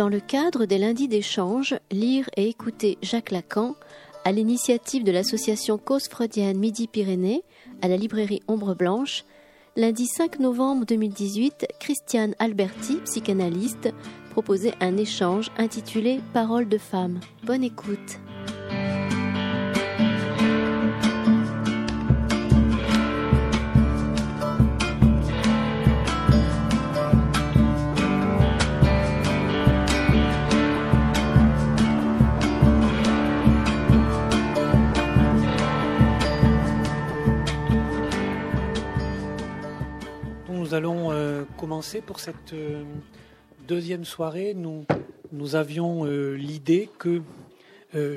Dans le cadre des lundis d'échange, lire et écouter Jacques Lacan, à l'initiative de l'association Cause Freudienne Midi-Pyrénées, à la librairie Ombre Blanche, lundi 5 novembre 2018, Christiane Alberti, psychanalyste, proposait un échange intitulé Paroles de femme. Bonne écoute. Commencer pour cette euh, deuxième soirée. Nous, avions euh, l'idée que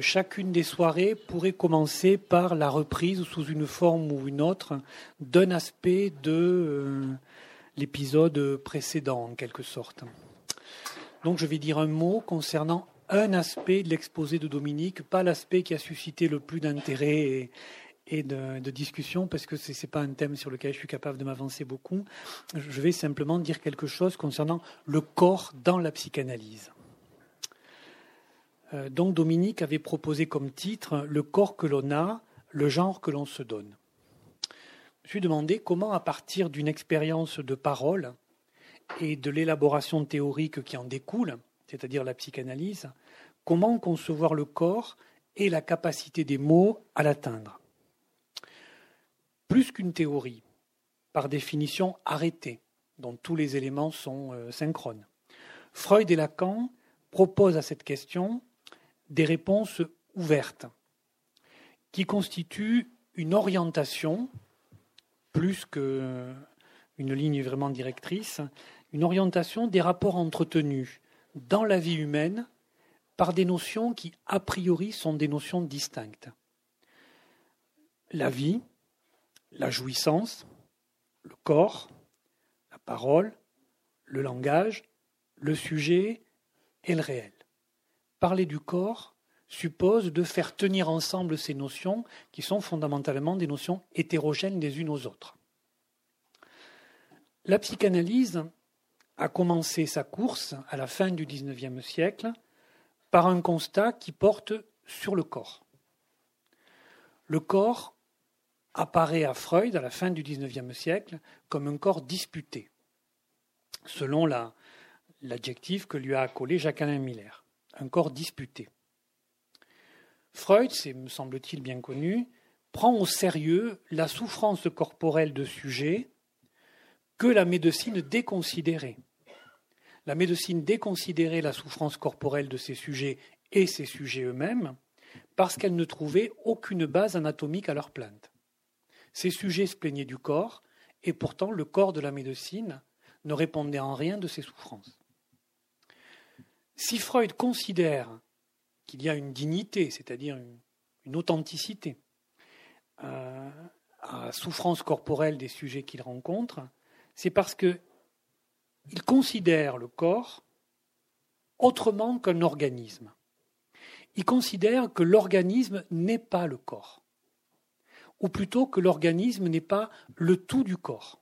chacune des soirées pourrait commencer par la reprise sous une forme ou une autre d'un aspect de l'épisode précédent, en quelque sorte. Donc je vais dire un mot concernant un aspect de l'exposé de Dominique, pas l'aspect qui a suscité le plus d'intérêt et, et de, discussion parce que ce n'est pas un thème sur lequel je suis capable de m'avancer beaucoup. Je vais simplement dire quelque chose concernant le corps dans la psychanalyse. Euh, donc Dominique avait proposé comme titre Le corps que l'on a, le genre que l'on se donne. Je me suis demandé comment, à partir d'une expérience de parole et de l'élaboration théorique qui en découle, c'est-à-dire la psychanalyse, comment concevoir le corps et la capacité des mots à l'atteindre plus qu'une théorie, par définition arrêtée, dont tous les éléments sont euh, synchrones. Freud et Lacan proposent à cette question des réponses ouvertes, qui constituent une orientation, plus qu'une ligne vraiment directrice, une orientation des rapports entretenus dans la vie humaine par des notions qui, a priori, sont des notions distinctes. La vie, la jouissance, le corps, la parole, le langage, le sujet et le réel. Parler du corps suppose de faire tenir ensemble ces notions qui sont fondamentalement des notions hétérogènes les unes aux autres. La psychanalyse a commencé sa course à la fin du XIXe siècle par un constat qui porte sur le corps. Le corps apparaît à Freud à la fin du XIXe siècle comme un corps disputé, selon l'adjectif que lui a accolé Jacques-Alain Miller, un corps disputé. Freud, c'est me semble-t-il bien connu, prend au sérieux la souffrance corporelle de sujets que la médecine déconsidérait. La médecine déconsidérait la souffrance corporelle de ces sujets et ces sujets eux-mêmes parce qu'elle ne trouvait aucune base anatomique à leur plainte. Ces sujets se plaignaient du corps, et pourtant le corps de la médecine ne répondait en rien de ces souffrances. Si Freud considère qu'il y a une dignité, c'est-à-dire une, authenticité, euh, à la souffrance corporelle des sujets qu'il rencontre, c'est parce qu'il considère le corps autrement qu'un organisme. Il considère que l'organisme n'est pas le corps ou plutôt que l'organisme n'est pas le tout du corps.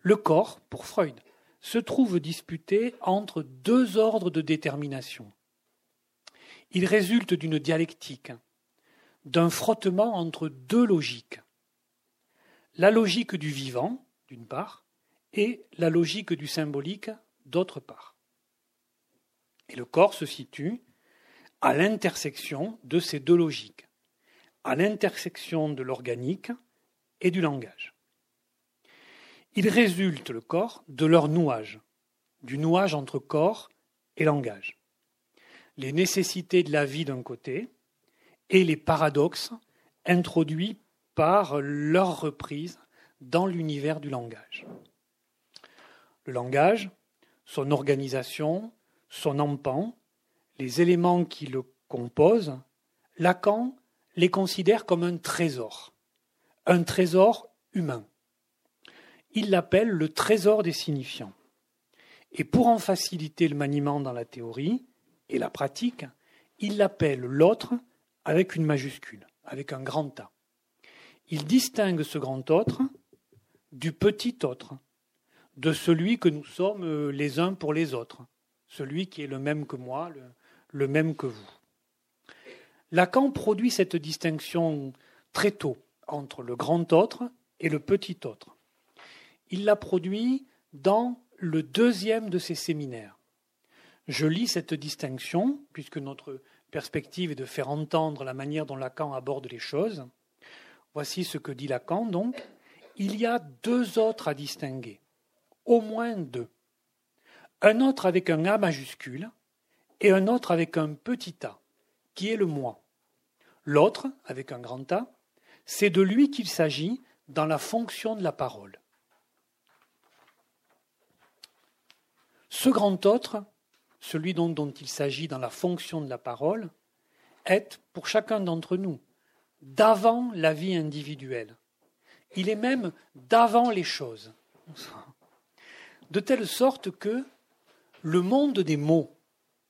Le corps, pour Freud, se trouve disputé entre deux ordres de détermination. Il résulte d'une dialectique, d'un frottement entre deux logiques. La logique du vivant, d'une part, et la logique du symbolique, d'autre part. Et le corps se situe à l'intersection de ces deux logiques à l'intersection de l'organique et du langage. Il résulte, le corps, de leur nouage, du nouage entre corps et langage. Les nécessités de la vie d'un côté et les paradoxes introduits par leur reprise dans l'univers du langage. Le langage, son organisation, son empan, les éléments qui le composent, Lacan les considère comme un trésor, un trésor humain. Il l'appelle le trésor des signifiants. Et pour en faciliter le maniement dans la théorie et la pratique, il l'appelle l'autre avec une majuscule, avec un grand A. Il distingue ce grand autre du petit autre, de celui que nous sommes euh, les uns pour les autres, celui qui est le même que moi, le, même que vous. Lacan produit cette distinction très tôt entre le grand autre et le petit autre. Il l'a produit dans le deuxième de ses séminaires. Je lis cette distinction, puisque notre perspective est de faire entendre la manière dont Lacan aborde les choses. Voici ce que dit Lacan, donc. Il y a deux autres à distinguer, au moins deux. Un autre avec un A majuscule et un autre avec un petit a, qui est le moi. L'autre, avec un grand A, c'est de lui qu'il s'agit dans la fonction de la parole. Ce grand autre, celui dont, dont il s'agit dans la fonction de la parole, est, pour chacun d'entre nous, d'avant la vie individuelle. Il est même d'avant les choses. De telle sorte que le monde des mots,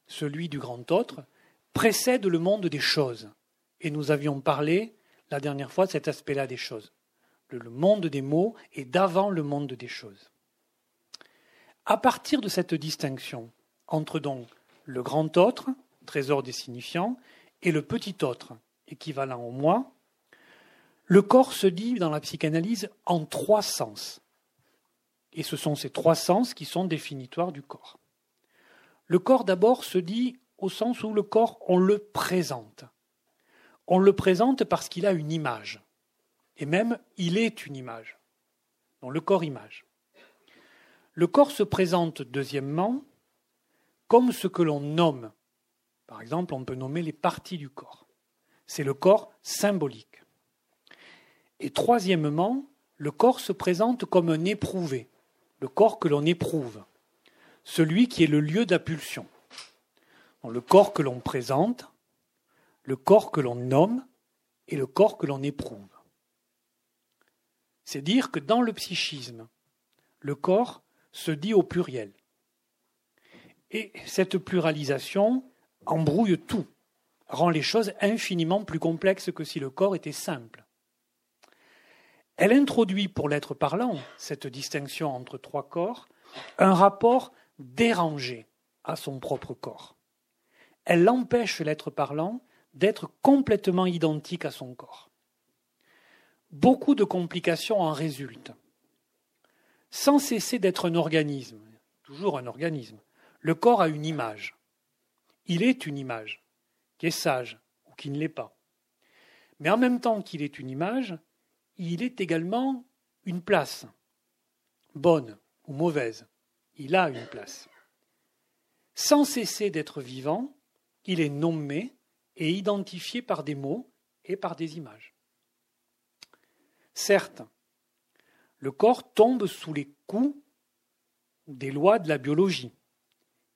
celui du grand autre, précède le monde des choses. Et nous avions parlé la dernière fois de cet aspect-là des choses. Le monde des mots est d'avant le monde des choses. À partir de cette distinction entre donc le grand autre, trésor des signifiants, et le petit autre, équivalent au moi, le corps se dit dans la psychanalyse en trois sens. Et ce sont ces trois sens qui sont définitoires du corps. Le corps d'abord se dit au sens où le corps, on le présente. On le présente parce qu'il a une image. Et même, il est une image. Donc le corps image. Le corps se présente deuxièmement comme ce que l'on nomme. Par exemple, on peut nommer les parties du corps. C'est le corps symbolique. Et troisièmement, le corps se présente comme un éprouvé, le corps que l'on éprouve, celui qui est le lieu d'impulsion. Le corps que l'on présente, le corps que l'on nomme et le corps que l'on éprouve. C'est dire que dans le psychisme, le corps se dit au pluriel. Et cette pluralisation embrouille tout, rend les choses infiniment plus complexes que si le corps était simple. Elle introduit pour l'être parlant, cette distinction entre trois corps, un rapport dérangé à son propre corps. Elle empêche l'être parlant d'être complètement identique à son corps. Beaucoup de complications en résultent. Sans cesser d'être un organisme, toujours un organisme, le corps a une image. Il est une image, qui est sage ou qui ne l'est pas. Mais en même temps qu'il est une image, il est également une place, bonne ou mauvaise. Il a une place. Sans cesser d'être vivant, il est nommé et identifié par des mots et par des images. Certes, le corps tombe sous les coups des lois de la biologie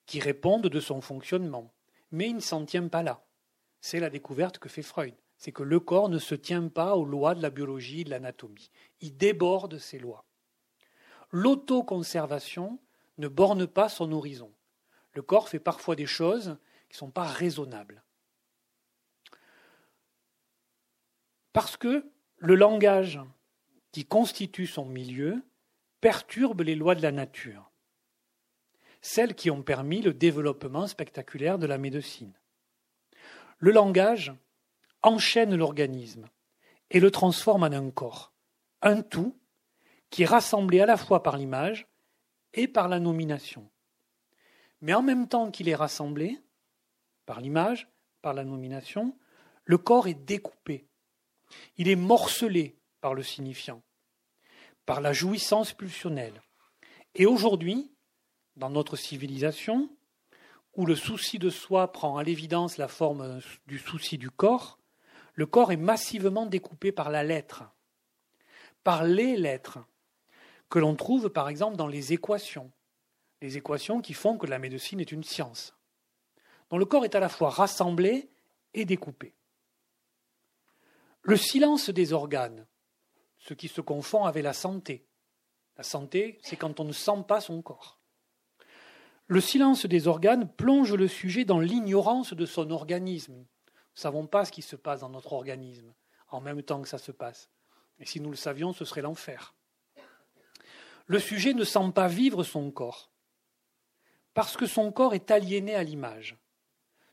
qui répondent de son fonctionnement. Mais il ne s'en tient pas là. C'est la découverte que fait Freud. C'est que le corps ne se tient pas aux lois de la biologie et de l'anatomie. Il déborde ces lois. L'autoconservation ne borne pas son horizon. Le corps fait parfois des choses ne sont pas raisonnables. Parce que le langage qui constitue son milieu perturbe les lois de la nature celles qui ont permis le développement spectaculaire de la médecine. Le langage enchaîne l'organisme et le transforme en un corps, un tout qui est rassemblé à la fois par l'image et par la nomination. Mais en même temps qu'il est rassemblé, par l'image, par la nomination, le corps est découpé. Il est morcelé par le signifiant, par la jouissance pulsionnelle. Et aujourd'hui, dans notre civilisation, où le souci de soi prend à l'évidence la forme du souci du corps, le corps est massivement découpé par la lettre, par les lettres, que l'on trouve par exemple dans les équations, les équations qui font que la médecine est une science, le corps est à la fois rassemblé et découpé. Le silence des organes, ce qui se confond avec la santé. La santé, c'est quand on ne sent pas son corps. Le silence des organes plonge le sujet dans l'ignorance de son organisme. Nous ne savons pas ce qui se passe dans notre organisme en même temps que ça se passe. Et si nous le savions, ce serait l'enfer. le sujet ne sent pas vivre son corps, parce que son corps est aliéné à l'image,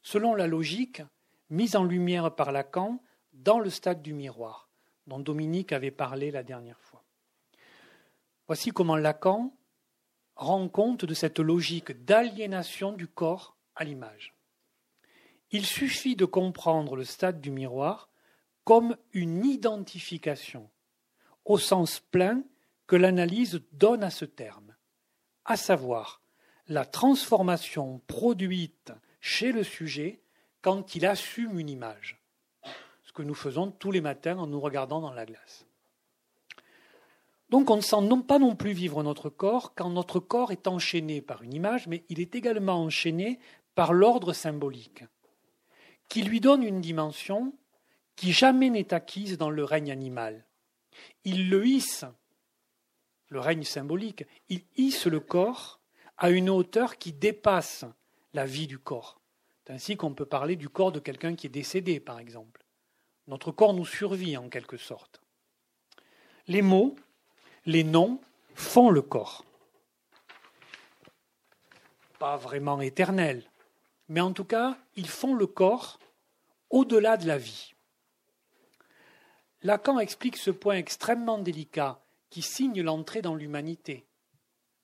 selon la logique mise en lumière par Lacan dans le stade du miroir, dont Dominique avait parlé la dernière fois. Voici comment Lacan rend compte de cette logique d'aliénation du corps à l'image. Il suffit de comprendre le stade du miroir comme une identification, au sens plein que l'analyse donne à ce terme, à savoir la transformation produite chez le sujet quand il assume une image, ce que nous faisons tous les matins en nous regardant dans la glace. Donc on ne sent non pas non plus vivre notre corps quand notre corps est enchaîné par une image, mais il est également enchaîné par l'ordre symbolique, qui lui donne une dimension qui jamais n'est acquise dans le règne animal. Il le hisse, le règne symbolique, il hisse le corps à une hauteur qui dépasse la vie du corps. C'est ainsi qu'on peut parler du corps de quelqu'un qui est décédé, par exemple. Notre corps nous survit en quelque sorte. Les mots, les noms font le corps. Pas vraiment éternel, mais en tout cas, ils font le corps au-delà de la vie. Lacan explique ce point extrêmement délicat qui signe l'entrée dans l'humanité.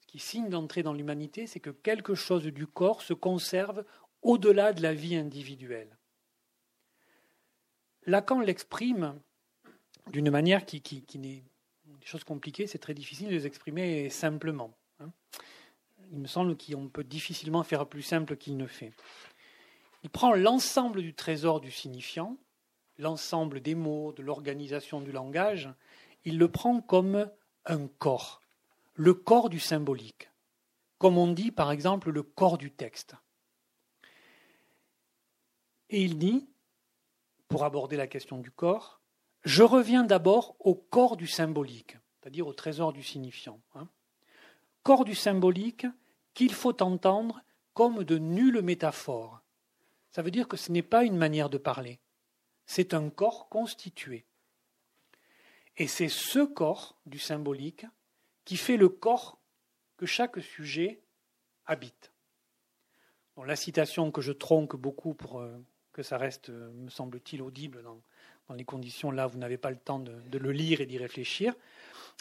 Qui signe l'entrée dans l'humanité, c'est que quelque chose du corps se conserve au-delà de la vie individuelle. Lacan l'exprime d'une manière qui, qui, qui n'est des choses compliquées, c'est très difficile de les exprimer simplement. Hein. Il me semble qu'on peut difficilement faire plus simple qu'il ne fait. Il prend l'ensemble du trésor du signifiant, l'ensemble des mots, de l'organisation du langage, il le prend comme un corps, le corps du symbolique, comme on dit par exemple le corps du texte. Et il dit, pour aborder la question du corps, je reviens d'abord au corps du symbolique, c'est-à-dire au trésor du signifiant. Hein. Corps du symbolique qu'il faut entendre comme de nulles métaphores. Ça veut dire que ce n'est pas une manière de parler, c'est un corps constitué. Et c'est ce corps du symbolique qui fait le corps que chaque sujet habite. la citation que je tronque beaucoup pour euh, que ça reste, euh, me semble-t-il, audible dans, les conditions là, vous n'avez pas le temps de le lire et d'y réfléchir.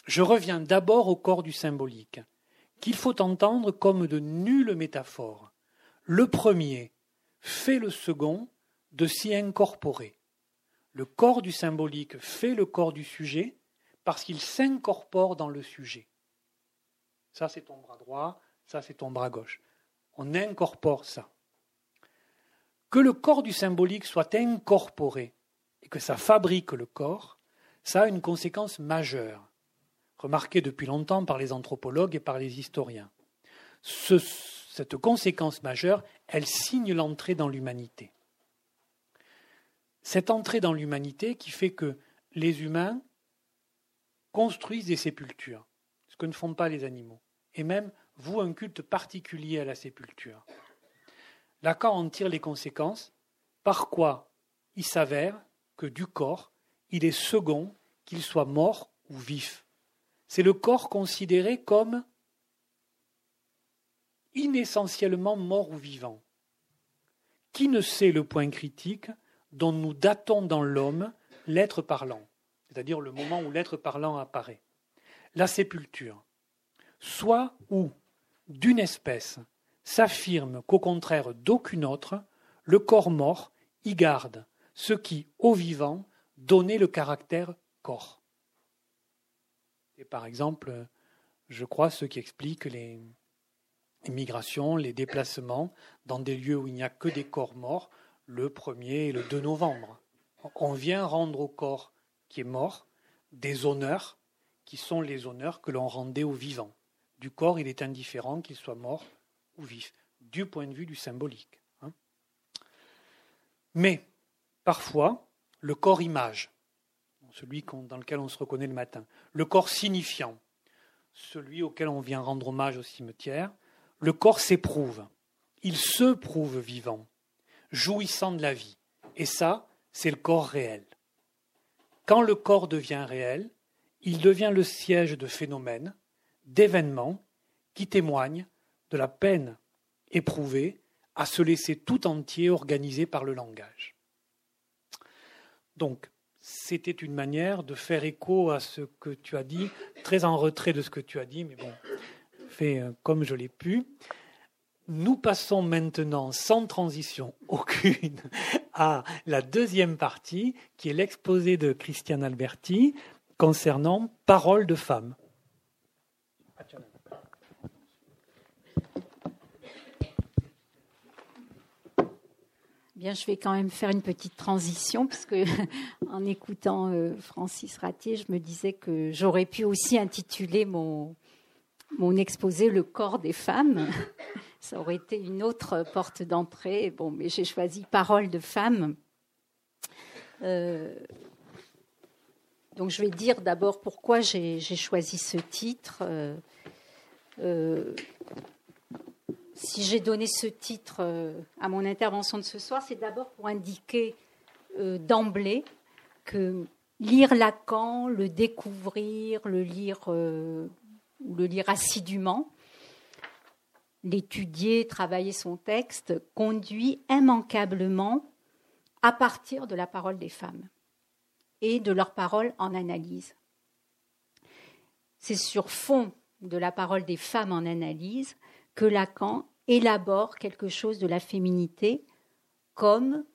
Je reviens d'abord au corps du symbolique, qu'il faut entendre comme de nulles métaphores. Le premier fait le second de s'y incorporer le corps du symbolique fait le corps du sujet parce qu'il s'incorpore dans le sujet. Ça, c'est ton bras droit, ça, c'est ton bras gauche. On incorpore ça. Que le corps du symbolique soit incorporé et que ça fabrique le corps, ça a une conséquence majeure, remarquée depuis longtemps par les anthropologues et par les historiens. cette conséquence majeure, elle signe l'entrée dans l'humanité cette entrée dans l'humanité qui fait que les humains construisent des sépultures, ce que ne font pas les animaux, et même vouent un culte particulier à la sépulture. Lacan en tire les conséquences, par quoi il s'avère que du corps, il est second qu'il soit mort ou vif. C'est le corps considéré comme inessentiellement mort ou vivant. Qui ne sait le point critique dont nous datons dans l'homme l'être parlant, c'est-à-dire le moment où l'être parlant apparaît. La sépulture, soit où, d'une espèce, s'affirme qu'au contraire d'aucune autre, le corps mort y garde ce qui, au vivant, donnait le caractère corps. Et par exemple, je crois ceux qui expliquent les migrations, les déplacements dans des lieux où il n'y a que des corps morts, le 1er et le 2 novembre. On vient rendre au corps qui est mort des honneurs qui sont les honneurs que l'on rendait aux vivants. Du corps, il est indifférent qu'il soit mort ou vif, du point de vue du symbolique. Hein. Mais, parfois, le corps image, celui dans lequel on se reconnaît le matin, le corps signifiant, celui auquel on vient rendre hommage au cimetière, le corps s'éprouve, il se prouve vivant, jouissant de la vie. Et ça, c'est le corps réel. Quand le corps devient réel, il devient le siège de phénomènes, d'événements qui témoignent de la peine éprouvée à se laisser tout entier organiser par le langage. Donc, c'était une manière de faire écho à ce que tu as dit, très en retrait de ce que tu as dit, mais bon, fait euh, comme je l'ai pu. Nous passons maintenant, sans transition aucune, à la deuxième partie, qui est l'exposé de Christiane Alberti concernant Parole de femme. Bien, je vais quand même faire une petite transition, puisque en écoutant euh, Francis Ratier, je me disais que j'aurais pu aussi intituler mon, mon exposé Le corps des femmes. Ça aurait été une autre porte d'entrée. Bon, mais j'ai choisi Parole de femme. Euh, donc, je vais dire d'abord pourquoi j'ai choisi ce titre. Euh, si j'ai donné ce titre euh, à mon intervention de ce soir, c'est d'abord pour indiquer euh, d'emblée que lire Lacan, le découvrir, le lire euh, ou le lire assidûment, l'étudier, travailler son texte, conduit immanquablement à partir de la parole des femmes et de leur parole en analyse. C'est sur fond de la parole des femmes en analyse que Lacan élabore quelque chose de la féminité comme,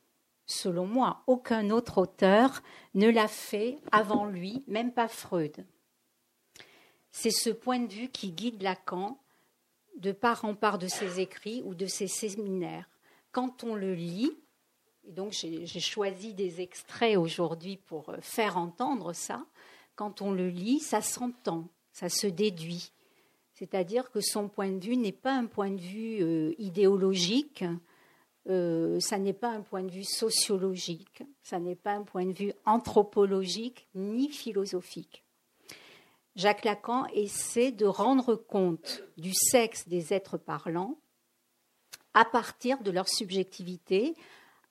selon moi, aucun autre auteur ne l'a fait avant lui, même pas Freud. C'est ce point de vue qui guide Lacan de part en part de ses écrits ou de ses séminaires. Quand on le lit, et donc j'ai choisi des extraits aujourd'hui pour faire entendre ça, quand on le lit, ça s'entend, ça se déduit. C'est-à-dire que son point de vue n'est pas un point de vue euh, idéologique, euh, ça n'est pas un point de vue sociologique, ça n'est pas un point de vue anthropologique ni philosophique. Jacques Lacan essaie de rendre compte du sexe des êtres parlants à partir de leur subjectivité,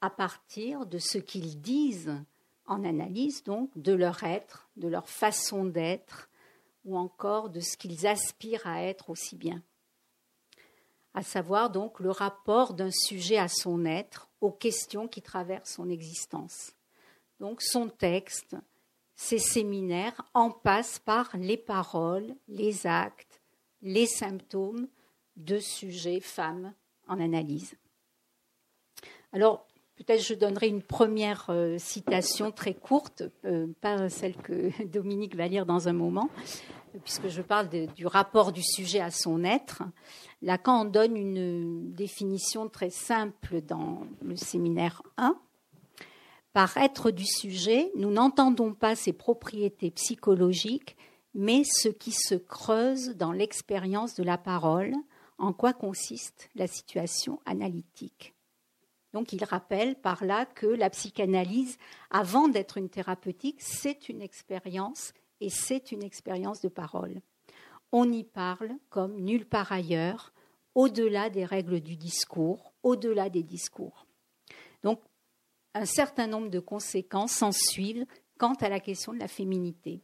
à partir de ce qu'ils disent en analyse, donc de leur être, de leur façon d'être, ou encore de ce qu'ils aspirent à être aussi bien. À savoir donc le rapport d'un sujet à son être, aux questions qui traversent son existence. Donc son texte, ses séminaires en passent par les paroles, les actes, les symptômes de sujets femmes en analyse. Alors, peut-être je donnerai une première euh, citation très courte, euh, pas celle que Dominique va lire dans un moment, puisque je parle du rapport du sujet à son être. Lacan en donne une définition très simple dans le séminaire 1. Par être du sujet, nous n'entendons pas ses propriétés psychologiques, mais ce qui se creuse dans l'expérience de la parole, en quoi consiste la situation analytique. Donc il rappelle par là que la psychanalyse, avant d'être une thérapeutique, c'est une expérience et c'est une expérience de parole. On y parle comme nulle part ailleurs, au-delà des règles du discours, au-delà des discours. Donc, un certain nombre de conséquences s'en suivent quant à la question de la féminité.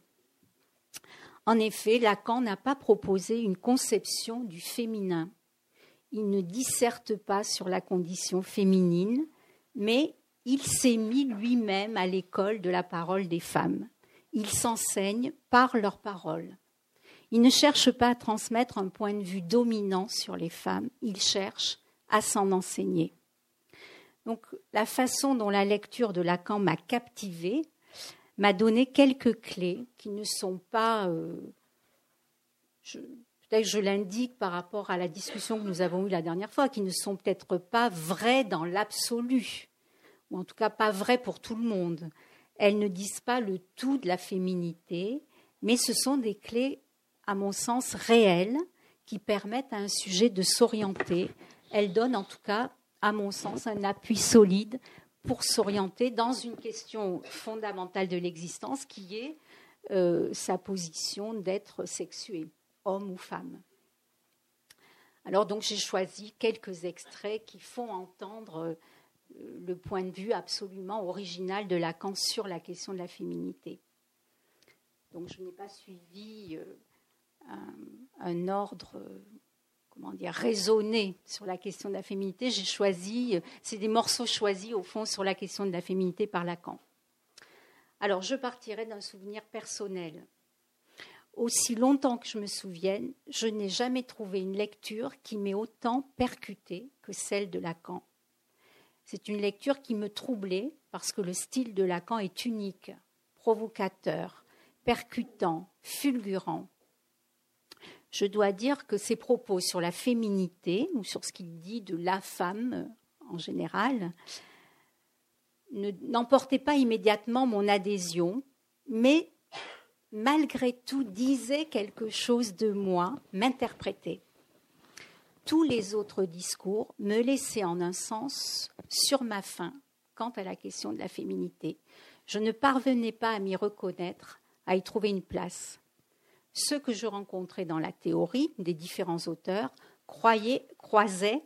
En effet, Lacan n'a pas proposé une conception du féminin. Il ne disserte pas sur la condition féminine, mais il s'est mis lui-même à l'école de la parole des femmes ils s'enseignent par leurs paroles. Ils ne cherchent pas à transmettre un point de vue dominant sur les femmes, ils cherchent à s'en enseigner. Donc la façon dont la lecture de Lacan m'a captivée m'a donné quelques clés qui ne sont pas, euh, peut-être je l'indique par rapport à la discussion que nous avons eue la dernière fois, qui ne sont peut-être pas vraies dans l'absolu, ou en tout cas pas vraies pour tout le monde. Elles ne disent pas le tout de la féminité, mais ce sont des clés, à mon sens, réelles qui permettent à un sujet de s'orienter. Elles donnent en tout cas, à mon sens, un appui solide pour s'orienter dans une question fondamentale de l'existence qui est euh, sa position d'être sexué, homme ou femme. Alors donc j'ai choisi quelques extraits qui font entendre le point de vue absolument original de Lacan sur la question de la féminité. Donc je n'ai pas suivi euh, un, ordre, comment dire, raisonné sur la question de la féminité. J'ai choisi, c'est des morceaux choisis au fond sur la question de la féminité par Lacan. Alors, je partirai d'un souvenir personnel. Aussi longtemps que je me souvienne, je n'ai jamais trouvé une lecture qui m'ait autant percutée que celle de Lacan. C'est une lecture qui me troublait parce que le style de Lacan est unique, provocateur, percutant, fulgurant. Je dois dire que ses propos sur la féminité ou sur ce qu'il dit de la femme en général n'emportaient pas immédiatement mon adhésion, mais malgré tout disaient quelque chose de moi, m'interprétaient tous les autres discours me laissaient en un sens sur ma faim quant à la question de la féminité. Je ne parvenais pas à m'y reconnaître, à y trouver une place. Ceux que je rencontrais dans la théorie des différents auteurs croyaient, croisaient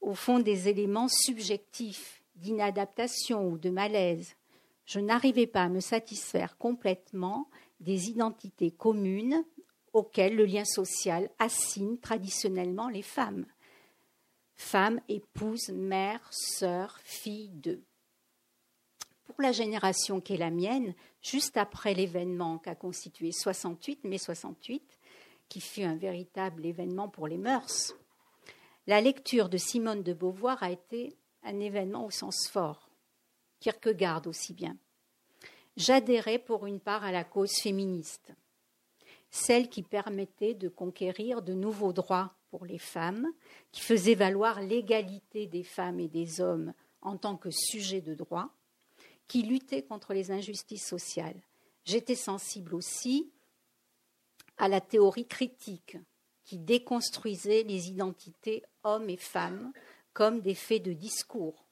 au fond des éléments subjectifs d'inadaptation ou de malaise. Je n'arrivais pas à me satisfaire complètement des identités communes auquel le lien social assigne traditionnellement les femmes. Femmes, épouses, mères, sœurs, filles d'eux. Pour la génération qui est la mienne, juste après l'événement qu'a constitué 68, mai 68, qui fut un véritable événement pour les mœurs, la lecture de Simone de Beauvoir a été un événement au sens fort. Kierkegaard aussi bien. J'adhérais pour une part à la cause féministe celle qui permettait de conquérir de nouveaux droits pour les femmes, qui faisait valoir l'égalité des femmes et des hommes en tant que sujet de droit, qui luttait contre les injustices sociales. J'étais sensible aussi à la théorie critique qui déconstruisait les identités hommes et femmes comme des faits de discours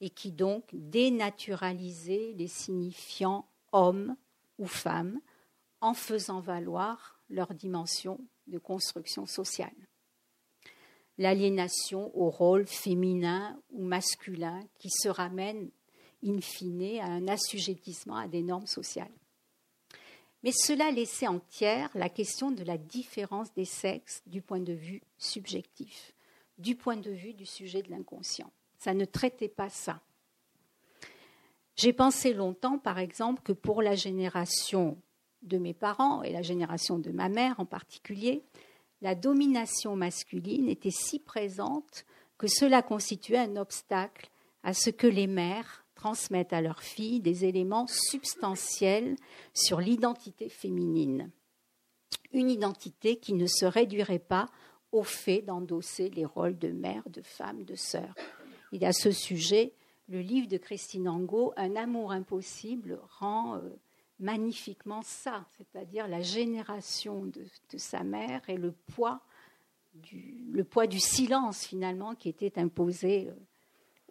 et qui donc dénaturalisait les signifiants hommes ou femmes en faisant valoir leur dimension de construction sociale. L'aliénation au rôle féminin ou masculin qui se ramène in fine à un assujettissement à des normes sociales. Mais cela laissait entière la question de la différence des sexes du point de vue subjectif, du point de vue du sujet de l'inconscient. Ça ne traitait pas ça. J'ai pensé longtemps, par exemple, que pour la génération de mes parents et la génération de ma mère en particulier, la domination masculine était si présente que cela constituait un obstacle à ce que les mères transmettent à leurs filles des éléments substantiels sur l'identité féminine. Une identité qui ne se réduirait pas au fait d'endosser les rôles de mère, de femme, de sœur. Et à ce sujet, le livre de Christine Angot, Un amour impossible, rend euh, magnifiquement ça, c'est-à-dire la génération de, sa mère et le poids, du, silence finalement qui était imposé euh,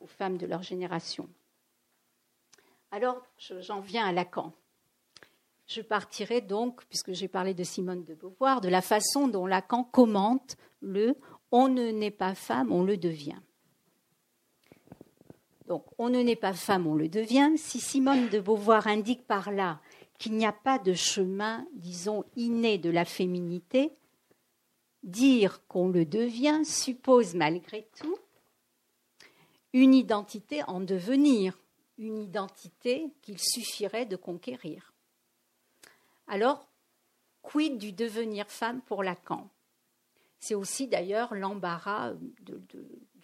aux femmes de leur génération. Alors, j'en viens à Lacan. Je partirai donc, puisque j'ai parlé de Simone de Beauvoir, de la façon dont Lacan commente le on ne naît pas femme, on le devient. Donc, on ne naît pas femme, on le devient. Si Simone de Beauvoir indique par là qu'il n'y a pas de chemin, disons, inné de la féminité, dire qu'on le devient suppose malgré tout une identité en devenir, une identité qu'il suffirait de conquérir. Alors, quid du devenir femme pour Lacan? C'est aussi d'ailleurs l'embarras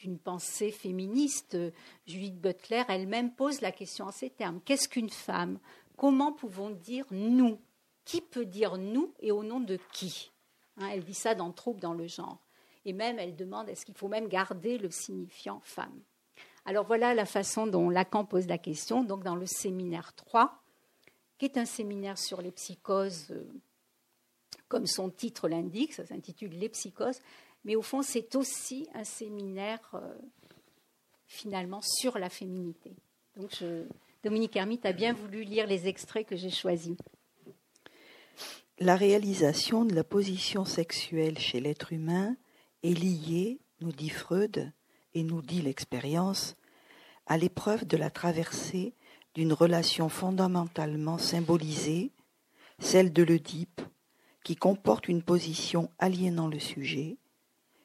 d'une pensée féministe. Judith Butler elle-même pose la question en ces termes. Qu'est-ce qu'une femme? Comment pouvons dire nous Qui peut dire nous et au nom de qui? Hein, Elle dit ça dans Troupe dans le genre. Et même, elle demande est-ce qu'il faut même garder le signifiant femme? Alors voilà la façon dont Lacan pose la question, donc dans le séminaire 3, qui est un séminaire sur les psychoses, euh, comme son titre l'indique, ça s'intitule Les psychoses, mais au fond, c'est aussi un séminaire euh, finalement sur la féminité. Donc je, Dominique Hermite a bien voulu lire les extraits que j'ai choisis. La réalisation de la position sexuelle chez l'être humain est liée, nous dit Freud, et nous dit l'expérience, à l'épreuve de la traversée d'une relation fondamentalement symbolisée, celle de l'Oedipe, qui comporte une position aliénant le sujet,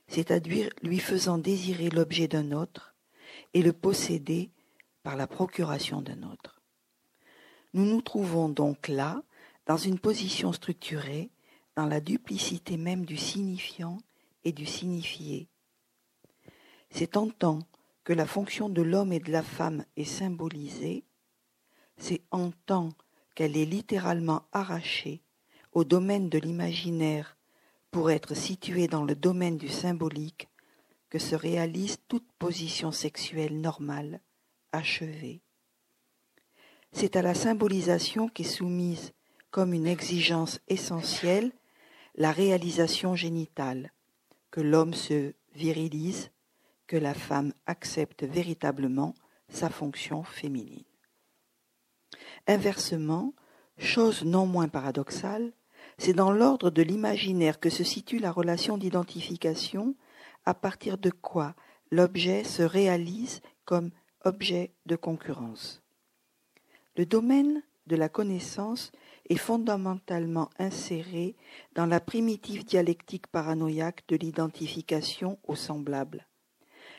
c'est-à-dire lui faisant désirer l'objet d'un autre et le posséder par la procuration d'un autre. Nous nous trouvons donc là, dans une position structurée, dans la duplicité même du signifiant et du signifié. C'est en tant que la fonction de l'homme et de la femme est symbolisée, c'est en tant qu'elle est littéralement arrachée au domaine de l'imaginaire pour être située dans le domaine du symbolique que se réalise toute position sexuelle normale, achevée. C'est à la symbolisation qu'est soumise comme une exigence essentielle la réalisation génitale, que l'homme se virilise, que la femme accepte véritablement sa fonction féminine. Inversement, chose non moins paradoxale, c'est dans l'ordre de l'imaginaire que se situe la relation d'identification à partir de quoi l'objet se réalise comme objet de concurrence. Le domaine de la connaissance est fondamentalement inséré dans la primitive dialectique paranoïaque de l'identification au semblable.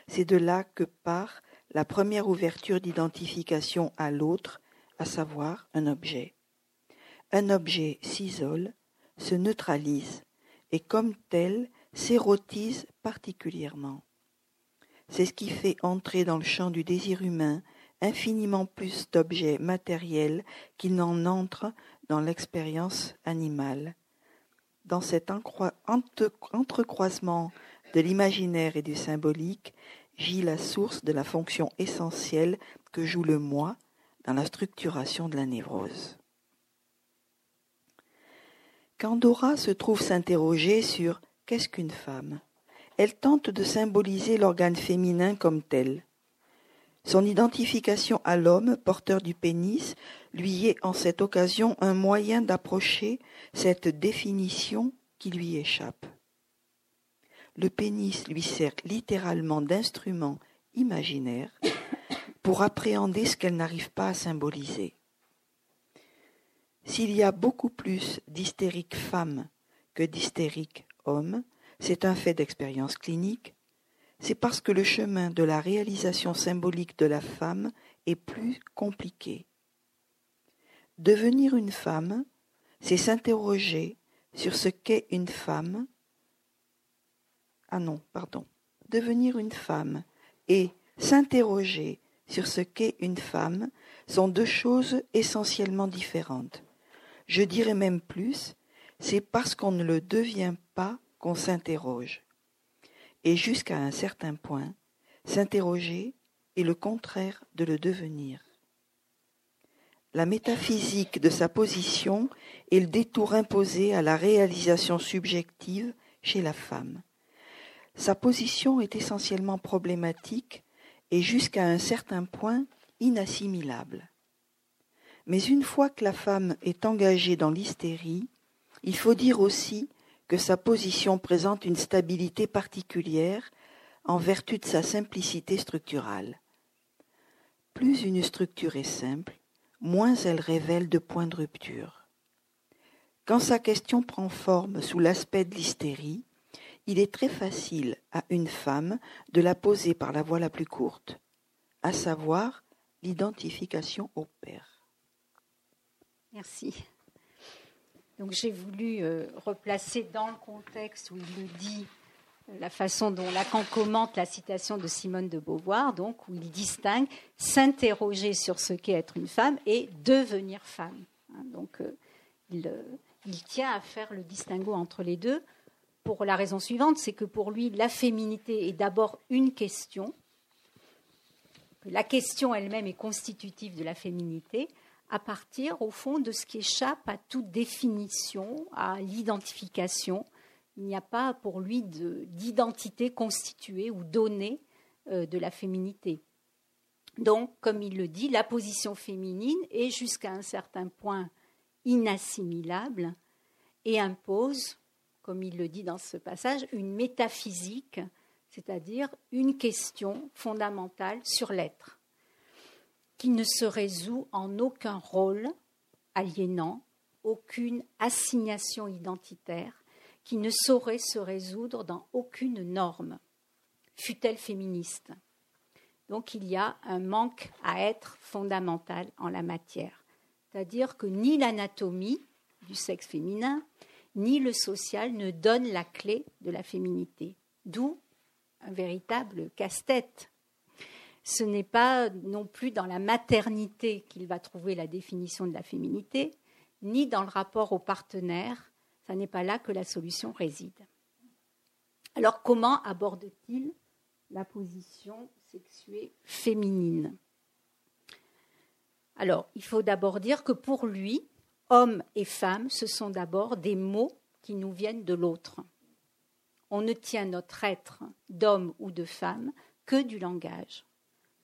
C'est de là que part la première ouverture d'identification à l'autre, à savoir un objet. Un objet s'isole, se neutralise et comme tel s'érotise particulièrement. C'est ce qui fait entrer dans le champ du désir humain infiniment plus d'objets matériels qu'il n'en entre dans l'expérience animale. Dans cet entrecroisement de l'imaginaire et du symbolique gît la source de la fonction essentielle que joue le moi dans la structuration de la névrose. Quand Dora se trouve s'interroger sur qu'est-ce qu'une femme, elle tente de symboliser l'organe féminin comme tel. Son identification à l'homme, porteur du pénis, lui est en cette occasion un moyen d'approcher cette définition qui lui échappe. Le pénis lui sert littéralement d'instrument imaginaire pour appréhender ce qu'elle n'arrive pas à symboliser. S'il y a beaucoup plus d'hystériques femmes que d'hystériques hommes, c'est un fait d'expérience clinique, c'est parce que le chemin de la réalisation symbolique de la femme est plus compliqué. Devenir une femme, c'est s'interroger sur ce qu'est une femme. Ah non, pardon. Devenir une femme et s'interroger sur ce qu'est une femme sont deux choses essentiellement différentes. Je dirais même plus, c'est parce qu'on ne le devient pas qu'on s'interroge et jusqu'à un certain point, s'interroger est le contraire de le devenir. La métaphysique de sa position est le détour imposé à la réalisation subjective chez la femme. Sa position est essentiellement problématique et jusqu'à un certain point inassimilable. Mais une fois que la femme est engagée dans l'hystérie, il faut dire aussi que sa position présente une stabilité particulière en vertu de sa simplicité structurale. Plus une structure est simple, moins elle révèle de points de rupture. Quand sa question prend forme sous l'aspect de l'hystérie, il est très facile à une femme de la poser par la voie la plus courte, à savoir l'identification au père. Merci. Donc j'ai voulu euh, replacer dans le contexte où il le dit euh, la façon dont Lacan commente la citation de Simone de Beauvoir, donc où il distingue s'interroger sur ce qu'est être une femme et devenir femme. Hein. donc euh, il, il, tient à faire le distinguo entre les deux pour la raison suivante, c'est que pour lui la féminité est d'abord une question, que la question elle-même est constitutive de la féminité, à partir, au fond, de ce qui échappe à toute définition, à l'identification. Il n'y a pas pour lui d'identité constituée ou donnée euh, de la féminité. Donc, comme il le dit, la position féminine est jusqu'à un certain point inassimilable et impose, comme il le dit dans ce passage, une métaphysique, c'est-à-dire une question fondamentale sur l'être qui ne se résout en aucun rôle aliénant aucune assignation identitaire qui ne saurait se résoudre dans aucune norme, fût-elle féministe? Donc il y a un manque à être fondamental en la matière. C'est-à-dire que ni l'anatomie du sexe féminin, ni le social ne donnent la clé de la féminité. D'où un véritable casse-tête. Ce n'est pas non plus dans la maternité qu'il va trouver la définition de la féminité, ni dans le rapport au partenaire. Ce n'est pas là que la solution réside. Alors comment aborde-t-il la position sexuée féminine? Alors, il faut d'abord dire que pour lui, homme et femme, ce sont d'abord des mots qui nous viennent de l'autre. On ne tient notre être d'homme ou de femme que du langage.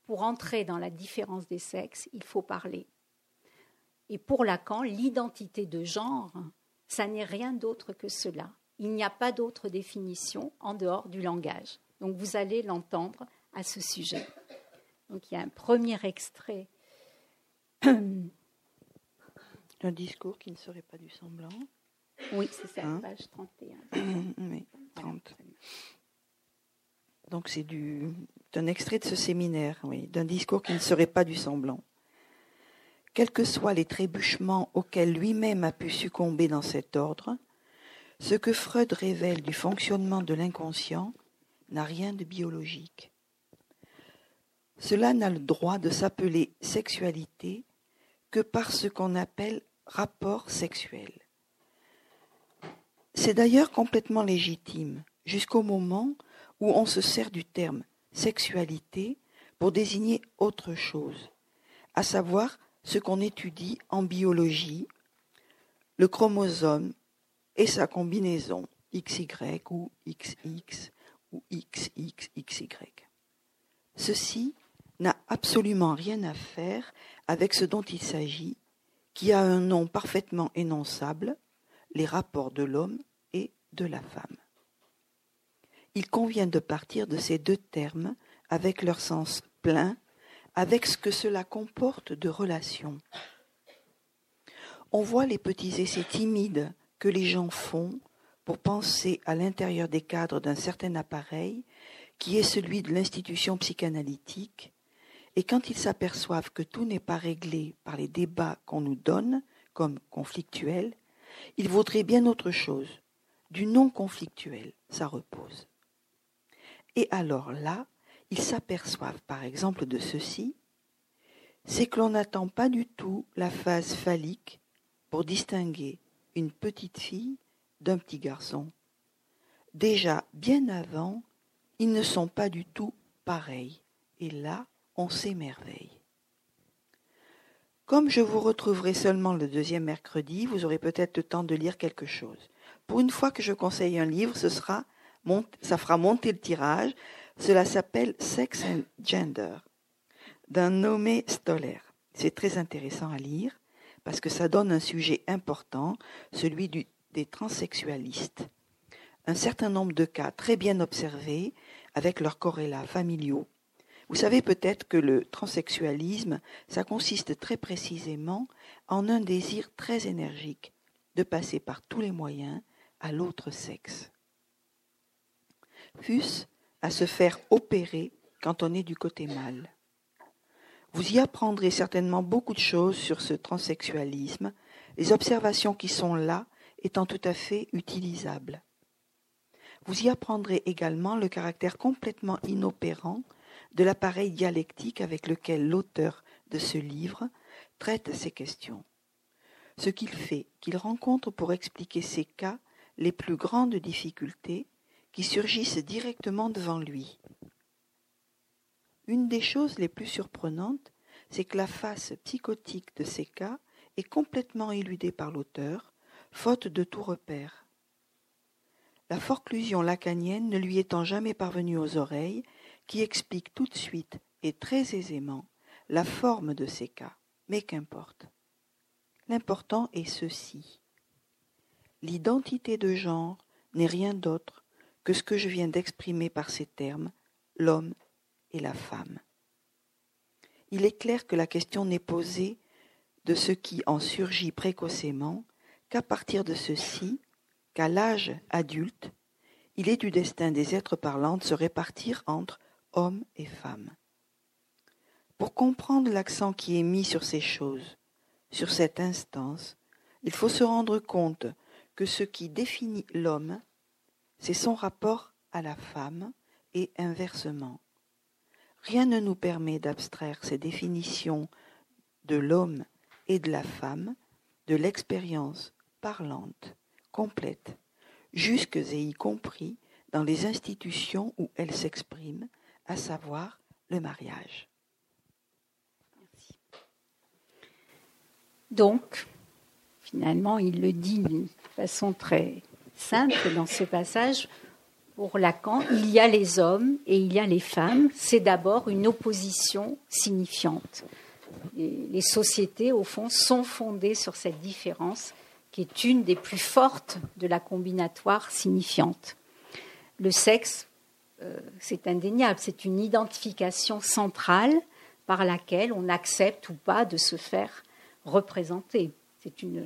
Pour entrer dans la différence des sexes, il faut parler. Et pour Lacan, l'identité de genre, ça n'est rien d'autre que cela. Il n'y a pas d'autre définition en dehors du langage. Donc vous allez l'entendre à ce sujet. Donc il y a un premier extrait. Un discours qui ne serait pas du semblant. Oui, c'est ça, hein page 31. oui, 30. Donc c'est du, un extrait de ce séminaire, oui, d'un discours qui ne serait pas du semblant. Quels que soient les trébuchements auxquels lui-même a pu succomber dans cet ordre, ce que Freud révèle du fonctionnement de l'inconscient n'a rien de biologique. Cela n'a le droit de s'appeler sexualité que par ce qu'on appelle rapport sexuel. C'est d'ailleurs complètement légitime, jusqu'au moment où on se sert du terme sexualité pour désigner autre chose, à savoir ce qu'on étudie en biologie, le chromosome et sa combinaison XY ou XX ou XXXY. Ceci n'a absolument rien à faire avec ce dont il s'agit, qui a un nom parfaitement énonçable, les rapports de l'homme et de la femme. Il convient de partir de ces deux termes avec leur sens plein, avec ce que cela comporte de relations. On voit les petits essais timides que les gens font pour penser à l'intérieur des cadres d'un certain appareil qui est celui de l'institution psychanalytique, et quand ils s'aperçoivent que tout n'est pas réglé par les débats qu'on nous donne comme conflictuels, il vaudrait bien autre chose, du non conflictuel, ça repose. Et alors là, ils s'aperçoivent par exemple de ceci, c'est que l'on n'attend pas du tout la phase phallique pour distinguer une petite fille d'un petit garçon. Déjà, bien avant, ils ne sont pas du tout pareils. Et là, on s'émerveille. Comme je vous retrouverai seulement le deuxième mercredi, vous aurez peut-être le temps de lire quelque chose. Pour une fois que je conseille un livre, ce sera, ça fera monter le tirage. Cela s'appelle Sex and Gender d'un nommé Stoller. C'est très intéressant à lire parce que ça donne un sujet important, celui des transsexualistes. Un certain nombre de cas très bien observés avec leurs corrélats familiaux. Vous savez peut-être que le transsexualisme, ça consiste très précisément en un désir très énergique de passer par tous les moyens à l'autre sexe. À se faire opérer quand on est du côté mâle. Vous y apprendrez certainement beaucoup de choses sur ce transsexualisme, les observations qui sont là étant tout à fait utilisables. Vous y apprendrez également le caractère complètement inopérant de l'appareil dialectique avec lequel l'auteur de ce livre traite ces questions. Ce qu'il fait qu'il rencontre pour expliquer ces cas les plus grandes difficultés qui surgissent directement devant lui. Une des choses les plus surprenantes, c'est que la face psychotique de ces cas est complètement éludée par l'auteur, faute de tout repère. La forclusion lacanienne ne lui étant jamais parvenue aux oreilles, qui explique tout de suite et très aisément la forme de ces cas, mais qu'importe. L'important est ceci. L'identité de genre n'est rien d'autre que ce que je viens d'exprimer par ces termes, l'homme et la femme. Il est clair que la question n'est posée de ce qui en surgit précocement, qu'à partir de ceci, qu'à l'âge adulte, il est du destin des êtres parlants de se répartir entre hommes et femmes. Pour comprendre l'accent qui est mis sur ces choses, sur cette instance, il faut se rendre compte que ce qui définit l'homme, c'est son rapport à la femme et inversement. Rien ne nous permet d'abstraire ces définitions de l'homme et de la femme de l'expérience parlante, complète, jusque et y compris dans les institutions où elles s'expriment, à savoir le mariage. Donc, finalement, il le dit d'une façon très simple dans ce passage, pour Lacan, il y a les hommes et il y a les femmes. C'est d'abord une opposition signifiante. les sociétés, au fond, sont fondées sur cette différence qui est une des plus fortes de la combinatoire signifiante. Le sexe, euh, c'est indéniable, c'est une identification centrale par laquelle on accepte ou pas de se faire représenter. C'est une,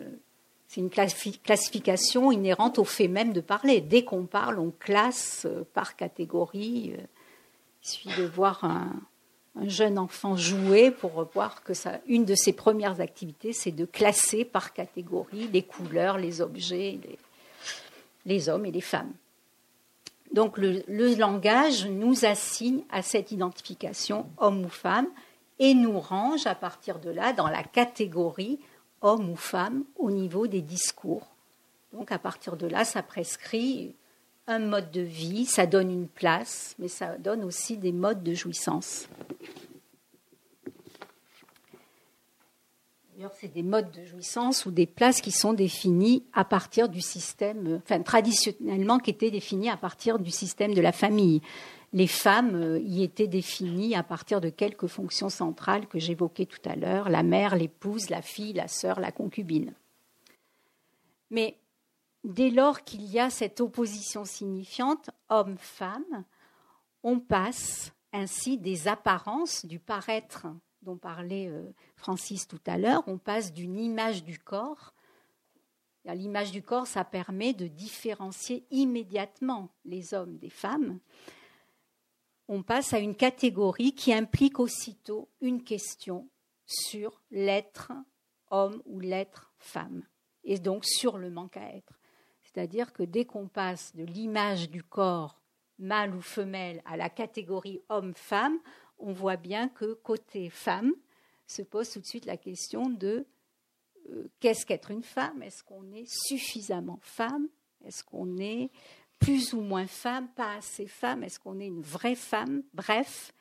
c'est une classification inhérente au fait même de parler. Dès qu'on parle, on classe euh, par catégorie. Euh, il suffit de voir un, jeune enfant jouer pour voir que ça, une de ses premières activités, c'est de classer par catégorie les couleurs, les objets, les, hommes et les femmes. Donc le, langage nous assigne à cette identification homme ou femme et nous range à partir de là dans la catégorie homme ou femme au niveau des discours. Donc à partir de là, ça prescrit un mode de vie, ça donne une place, mais ça donne aussi des modes de jouissance. D'ailleurs, c'est des modes de jouissance ou des places qui sont définis à partir du système, enfin traditionnellement qui étaient définis à partir du système de la famille les femmes euh, y étaient définies à partir de quelques fonctions centrales que j'évoquais tout à l'heure, la mère, l'épouse, la fille, la sœur, la concubine. Mais dès lors qu'il y a cette opposition signifiante homme-femme, on passe ainsi des apparences du paraître dont parlait euh, Francis tout à l'heure, on passe d'une image du corps. L'image du corps, ça permet de différencier immédiatement les hommes des femmes on passe à une catégorie qui implique aussitôt une question sur l'être homme ou l'être femme, et donc sur le manque à être. C'est-à-dire que dès qu'on passe de l'image du corps mâle ou femelle à la catégorie homme-femme, on voit bien que côté femme se pose tout de suite la question de euh, qu'est-ce qu'être une femme? Est-ce qu'on est suffisamment femme? Est-ce qu'on est plus ou moins femme, pas assez femme, est-ce qu'on est une vraie femme? Bref,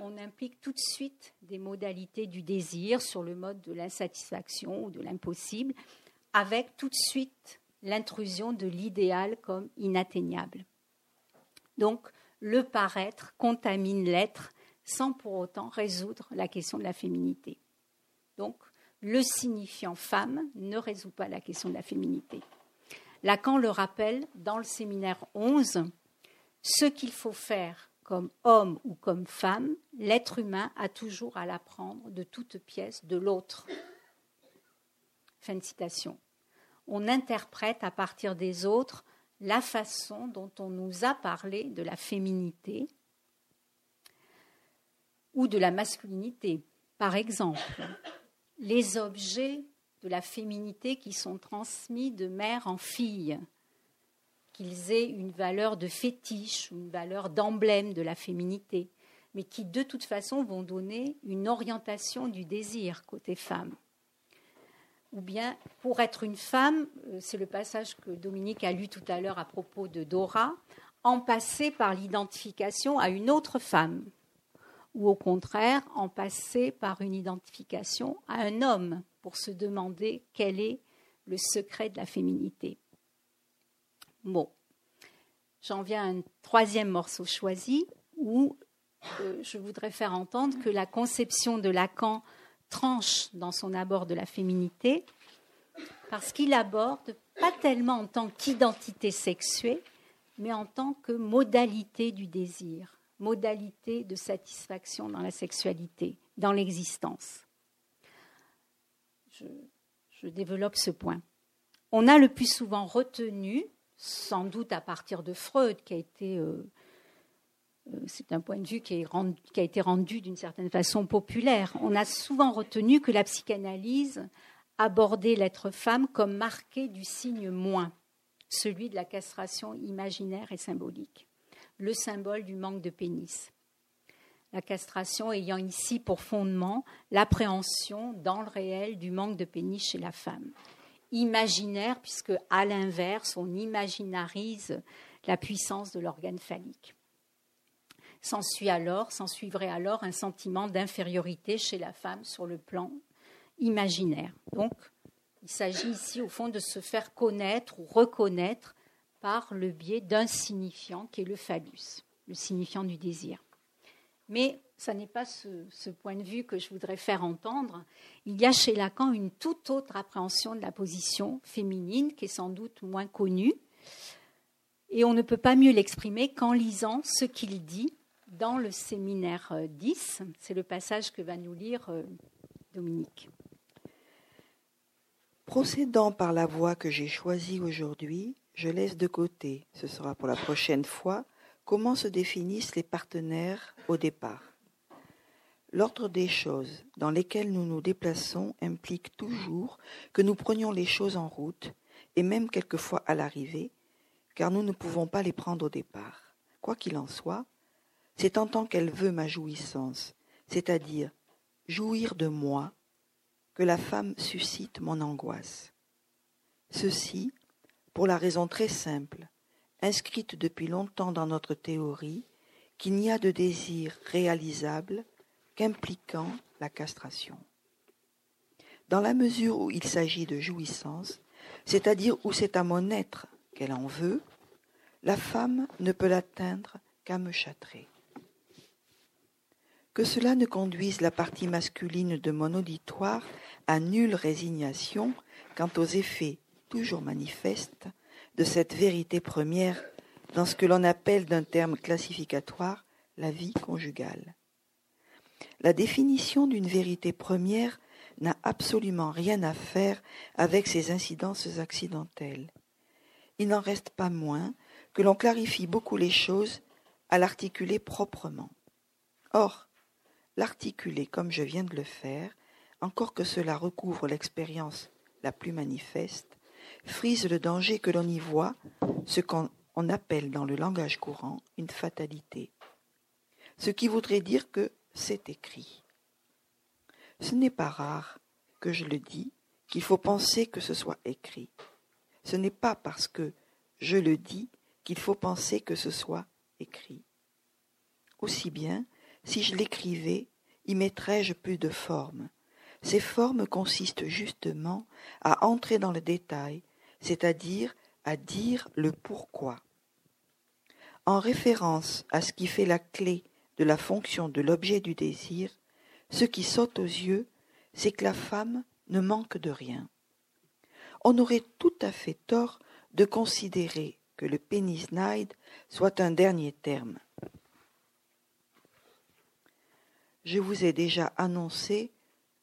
on implique tout de suite des modalités du désir sur le mode de l'insatisfaction ou de l'impossible, avec tout de suite l'intrusion de l'idéal comme inatteignable. Donc, le paraître contamine l'être sans pour autant résoudre la question de la féminité. Donc, le signifiant femme ne résout pas la question de la féminité. Lacan le rappelle dans le séminaire 11, ce qu'il faut faire comme homme ou comme femme, l'être humain a toujours à l'apprendre de toute pièce de l'autre. Fin de citation. On interprète à partir des autres la façon dont on nous a parlé de la féminité ou de la masculinité. Par exemple, les objets de la féminité qui sont transmis de mère en fille, qu'ils aient une valeur de fétiche une valeur d'emblème de la féminité, mais qui de toute façon vont donner une orientation du désir côté femme. Ou bien, pour être une femme, euh, c'est le passage que Dominique a lu tout à l'heure à propos de Dora, en passer par l'identification à une autre femme, ou au contraire, en passer par une identification à un homme pour se demander quel est le secret de la féminité. Bon, j'en viens à un troisième morceau choisi où euh, je voudrais faire entendre que la conception de Lacan tranche dans son abord de la féminité parce qu'il aborde pas tellement en tant qu'identité sexuée, mais en tant que modalité du désir, modalité de satisfaction dans la sexualité, dans l'existence je, développe ce point. on a le plus souvent retenu, sans doute à partir de Freud, qui a été, euh, euh, c'est un point de vue qui, qui a été rendu d'une certaine façon populaire, on a souvent retenu que la psychanalyse abordait l'être femme comme marqué du signe moins, celui de la castration imaginaire et symbolique, le symbole du manque de pénis la castration ayant ici pour fondement l'appréhension dans le réel du manque de pénis chez la femme. Imaginaire, puisque à l'inverse, on imaginarise la puissance de l'organe phallique. S'ensuit alors, s'ensuivrait alors un sentiment d'infériorité chez la femme sur le plan imaginaire. Donc, il s'agit ici, au fond, de se faire connaître ou reconnaître par le biais d'un signifiant qui est le phallus, le signifiant du désir. Mais ce n'est pas ce, point de vue que je voudrais faire entendre. Il y a chez Lacan une toute autre appréhension de la position féminine qui est sans doute moins connue. Et on ne peut pas mieux l'exprimer qu'en lisant ce qu'il dit dans le séminaire 10. C'est le passage que va nous lire euh, Dominique. Procédant par la voie que j'ai choisie aujourd'hui, je laisse de côté, ce sera pour la prochaine fois, Comment se définissent les partenaires au départ? L'ordre des choses dans lesquelles nous nous déplaçons implique toujours que nous prenions les choses en route, et même quelquefois à l'arrivée, car nous ne pouvons pas les prendre au départ. Quoi qu'il en soit, c'est en tant qu'elle veut ma jouissance, c'est-à-dire jouir de moi, que la femme suscite mon angoisse. Ceci pour la raison très simple inscrite depuis longtemps dans notre théorie, qu'il n'y a de désir réalisable qu'impliquant la castration. Dans la mesure où il s'agit de jouissance, c'est-à-dire où c'est à mon être qu'elle en veut, la femme ne peut l'atteindre qu'à me châtrer. Que cela ne conduise la partie masculine de mon auditoire à nulle résignation quant aux effets toujours manifestes de cette vérité première dans ce que l'on appelle d'un terme classificatoire la vie conjugale. La définition d'une vérité première n'a absolument rien à faire avec ces incidences accidentelles. Il n'en reste pas moins que l'on clarifie beaucoup les choses à l'articuler proprement. Or, l'articuler comme je viens de le faire, encore que cela recouvre l'expérience la plus manifeste, frise le danger que l'on y voit, ce qu'on appelle dans le langage courant une fatalité. Ce qui voudrait dire que c'est écrit. Ce n'est pas rare que je le dis qu'il faut penser que ce soit écrit. Ce n'est pas parce que je le dis qu'il faut penser que ce soit écrit. Aussi bien, si je l'écrivais, y mettrais-je plus de formes. Ces formes consistent justement à entrer dans le détail, c'est-à-dire à dire le pourquoi. En référence à ce qui fait la clé de la fonction de l'objet du désir, ce qui saute aux yeux, c'est que la femme ne manque de rien. On aurait tout à fait tort de considérer que le naïd soit un dernier terme. Je vous ai déjà annoncé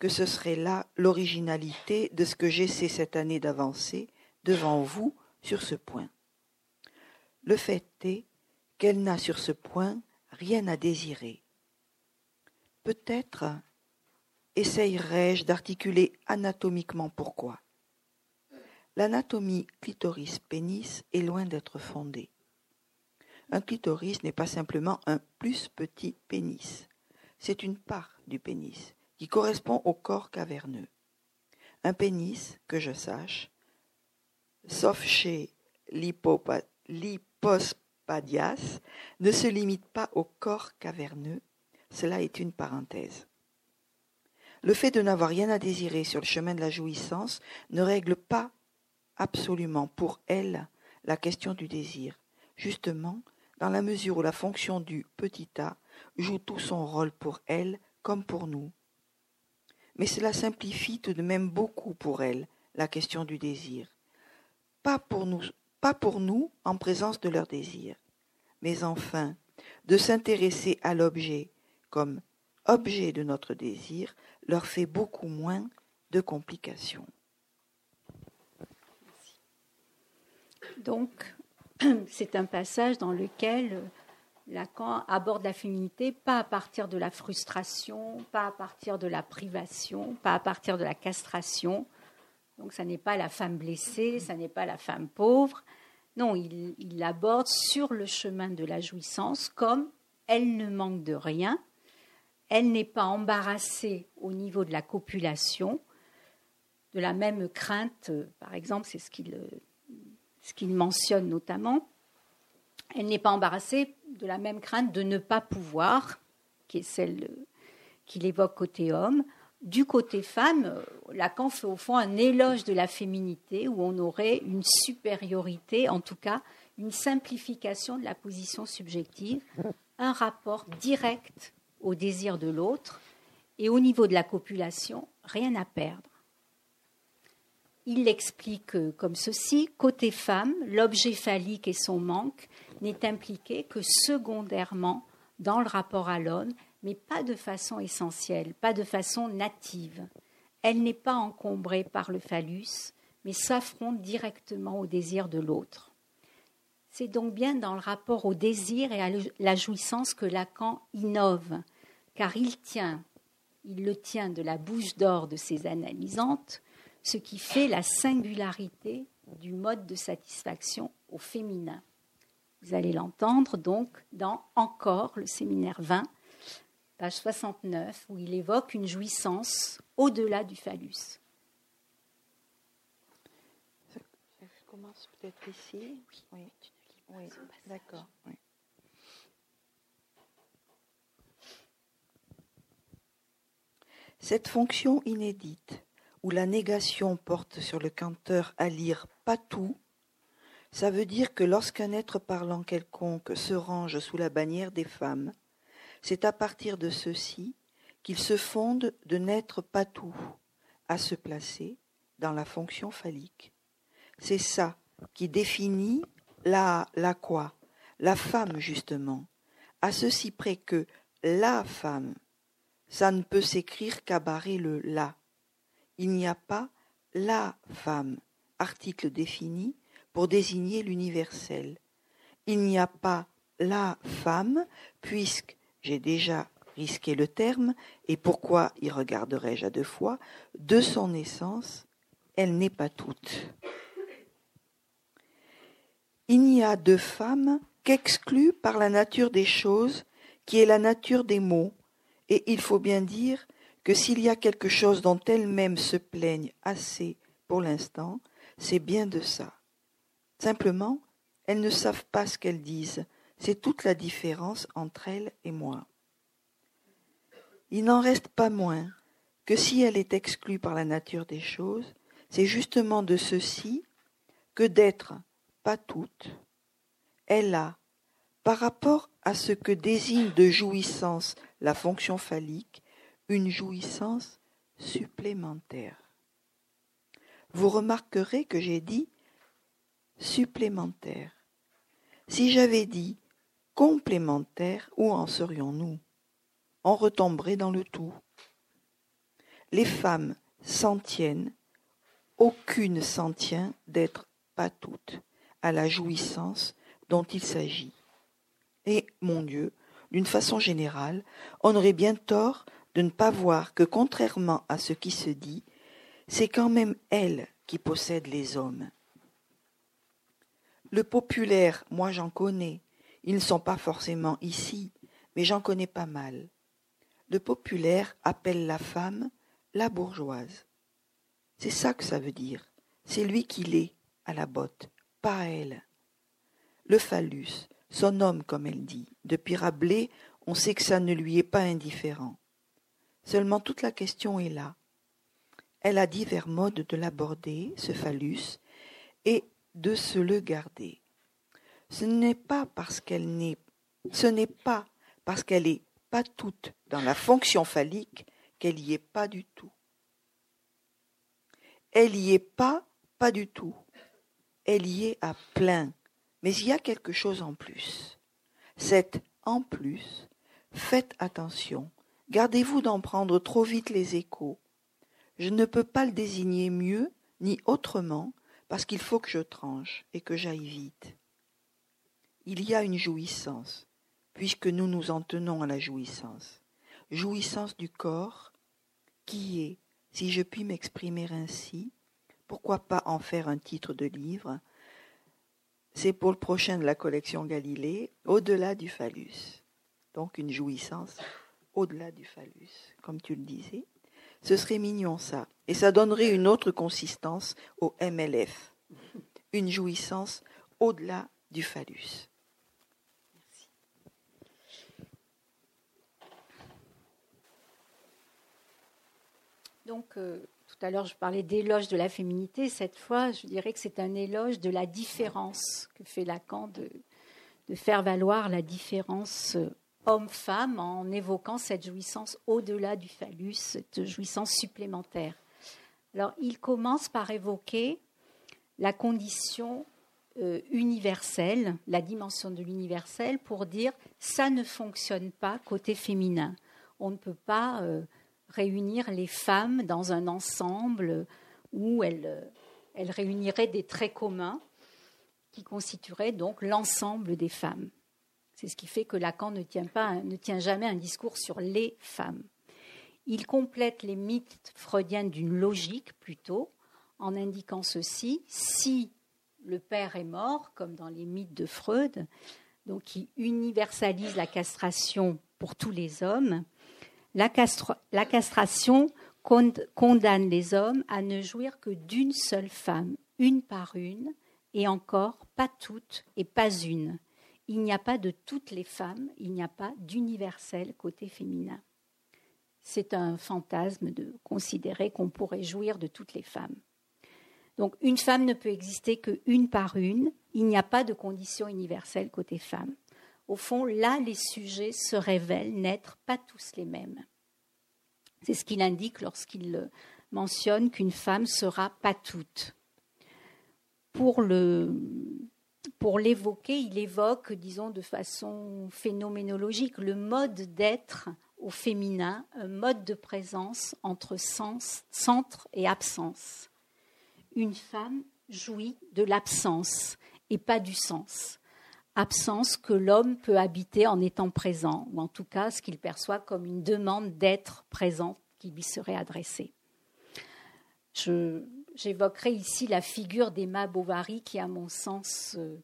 que ce serait là l'originalité de ce que j'essaie cette année d'avancer devant vous sur ce point. Le fait est qu'elle n'a sur ce point rien à désirer. Peut-être essayerai-je d'articuler anatomiquement pourquoi. L'anatomie clitoris-pénis est loin d'être fondée. Un clitoris n'est pas simplement un plus petit pénis, c'est une part du pénis qui correspond au corps caverneux. Un pénis, que je sache, sauf chez l'hypospadias, ne se limite pas au corps caverneux. Cela est une parenthèse. Le fait de n'avoir rien à désirer sur le chemin de la jouissance ne règle pas absolument pour elle la question du désir, justement dans la mesure où la fonction du petit a joue tout son rôle pour elle comme pour nous. Mais cela simplifie tout de même beaucoup pour elle la question du désir pas pour nous, pas pour nous en présence de leur désir, mais enfin de s'intéresser à l'objet comme objet de notre désir leur fait beaucoup moins de complications. donc, c'est un passage dans lequel Lacan aborde la féminité pas à partir de la frustration, pas à partir de la privation, pas à partir de la castration. Donc, ça n'est pas la femme blessée, ça n'est pas la femme pauvre. Non, il, l'aborde sur le chemin de la jouissance comme elle ne manque de rien, elle n'est pas embarrassée au niveau de la copulation, de la même crainte, par exemple, c'est ce qu'il ce qu'il mentionne notamment, elle n'est pas embarrassée de la même crainte de ne pas pouvoir, qui est celle qu'il évoque côté homme. Du côté femme, Lacan fait au fond un éloge de la féminité où on aurait une supériorité, en tout cas une simplification de la position subjective, un rapport direct au désir de l'autre et au niveau de la copulation, rien à perdre. Il l'explique comme ceci côté femme, l'objet phallique et son manque n'est impliqué que secondairement dans le rapport à l'homme, mais pas de façon essentielle, pas de façon native. Elle n'est pas encombrée par le phallus, mais s'affronte directement au désir de l'autre. C'est donc bien dans le rapport au désir et à la jouissance que Lacan innove, car il tient, il le tient de la bouche d'or de ses analysantes, ce qui fait la singularité du mode de satisfaction au féminin. Vous allez l'entendre donc dans Encore le séminaire 20, page 69, où il évoque une jouissance au-delà du phallus. Je commence peut-être ici. Oui, oui. d'accord. Cette fonction inédite où la négation porte sur le canteur à lire pas tout, ça veut dire que lorsqu'un être parlant quelconque se range sous la bannière des femmes, c'est à partir de ceci qu'il se fonde de n'être pas tout, à se placer dans la fonction phallique. C'est ça qui définit la, la quoi? La femme, justement, à ceci près que la femme, ça ne peut s'écrire qu'à barrer le la. Il n'y a pas la femme, article défini, pour désigner l'universel. Il n'y a pas la femme, puisque j'ai déjà risqué le terme, et pourquoi y regarderais-je à deux fois, de son essence, elle n'est pas toute. Il n'y a de femme qu'exclue par la nature des choses, qui est la nature des mots, et il faut bien dire que s'il y a quelque chose dont elles-mêmes se plaignent assez pour l'instant, c'est bien de ça. Simplement, elles ne savent pas ce qu'elles disent. C'est toute la différence entre elles et moi. Il n'en reste pas moins que si elle est exclue par la nature des choses, c'est justement de ceci que d'être pas toute, elle a, par rapport à ce que désigne de jouissance la fonction phallique, une jouissance supplémentaire. Vous remarquerez que j'ai dit supplémentaire. Si j'avais dit complémentaire, où en serions-nous? On retomberait dans le tout. Les femmes s'en tiennent, aucune s'en tient d'être pas toutes à la jouissance dont il s'agit. Et, mon Dieu, d'une façon générale, on aurait bien tort de ne pas voir que contrairement à ce qui se dit, c'est quand même elle qui possède les hommes. Le populaire, moi j'en connais, ils ne sont pas forcément ici, mais j'en connais pas mal. Le populaire appelle la femme la bourgeoise. C'est ça que ça veut dire. C'est lui qui l'est, à la botte, pas elle. Le phallus, son homme comme elle dit. Depuis Rabelais, on sait que ça ne lui est pas indifférent. Seulement toute la question est là. Elle a divers modes de l'aborder, ce phallus, et de se le garder. Ce n'est pas parce qu'elle n'est, ce n'est pas parce qu'elle est pas toute dans la fonction phallique qu'elle y est pas du tout. Elle y est pas, pas du tout. Elle y est à plein. Mais il y a quelque chose en plus. Cette en plus, faites attention, Gardez-vous d'en prendre trop vite les échos. Je ne peux pas le désigner mieux ni autrement parce qu'il faut que je tranche et que j'aille vite. Il y a une jouissance, puisque nous nous en tenons à la jouissance. Jouissance du corps, qui est, si je puis m'exprimer ainsi, pourquoi pas en faire un titre de livre C'est pour le prochain de la collection Galilée, au-delà du phallus. Donc une jouissance au-delà du phallus, comme tu le disais. Ce serait mignon ça. Et ça donnerait une autre consistance au MLF. Une jouissance au-delà du phallus. Donc, euh, tout à l'heure, je parlais d'éloge de la féminité. Cette fois, je dirais que c'est un éloge de la différence que fait Lacan de, de faire valoir la différence euh, homme-femme en évoquant cette jouissance au-delà du phallus, cette jouissance supplémentaire. Alors, il commence par évoquer la condition euh, universelle, la dimension de l'universel, pour dire ça ne fonctionne pas côté féminin. On ne peut pas euh, réunir les femmes dans un ensemble où elles, elles réuniraient des traits communs qui constitueraient donc l'ensemble des femmes. C'est ce qui fait que Lacan ne tient, jamais un discours sur les femmes. Il complète les mythes freudiens d'une logique plutôt, en indiquant ceci si le père est mort, comme dans les mythes de Freud, donc qui universalise la castration pour tous les hommes, la castration condamne les hommes à ne jouir que d'une seule femme, une par une, et encore pas toutes et pas une il n'y a pas de toutes les femmes, il n'y a pas d'universel côté féminin. C'est un fantasme de considérer qu'on pourrait jouir de toutes les femmes. Donc une femme ne peut exister que une par une, il n'y a pas de condition universelle côté femme. Au fond, là, les sujets se révèlent n'être pas tous les mêmes. C'est ce qu'il indique lorsqu'il mentionne qu'une femme sera pas toute. Pour le pour l'évoquer, il évoque, disons, de façon phénoménologique, le mode d'être au féminin, un mode de présence entre sens, centre et absence. Une femme jouit de l'absence et pas du sens. Absence que l'homme peut habiter en étant présent, ou en tout cas ce qu'il perçoit comme une demande d'être présent qui lui serait adressée. J'évoquerai ici la figure d'Emma Bovary qui, à mon sens, euh,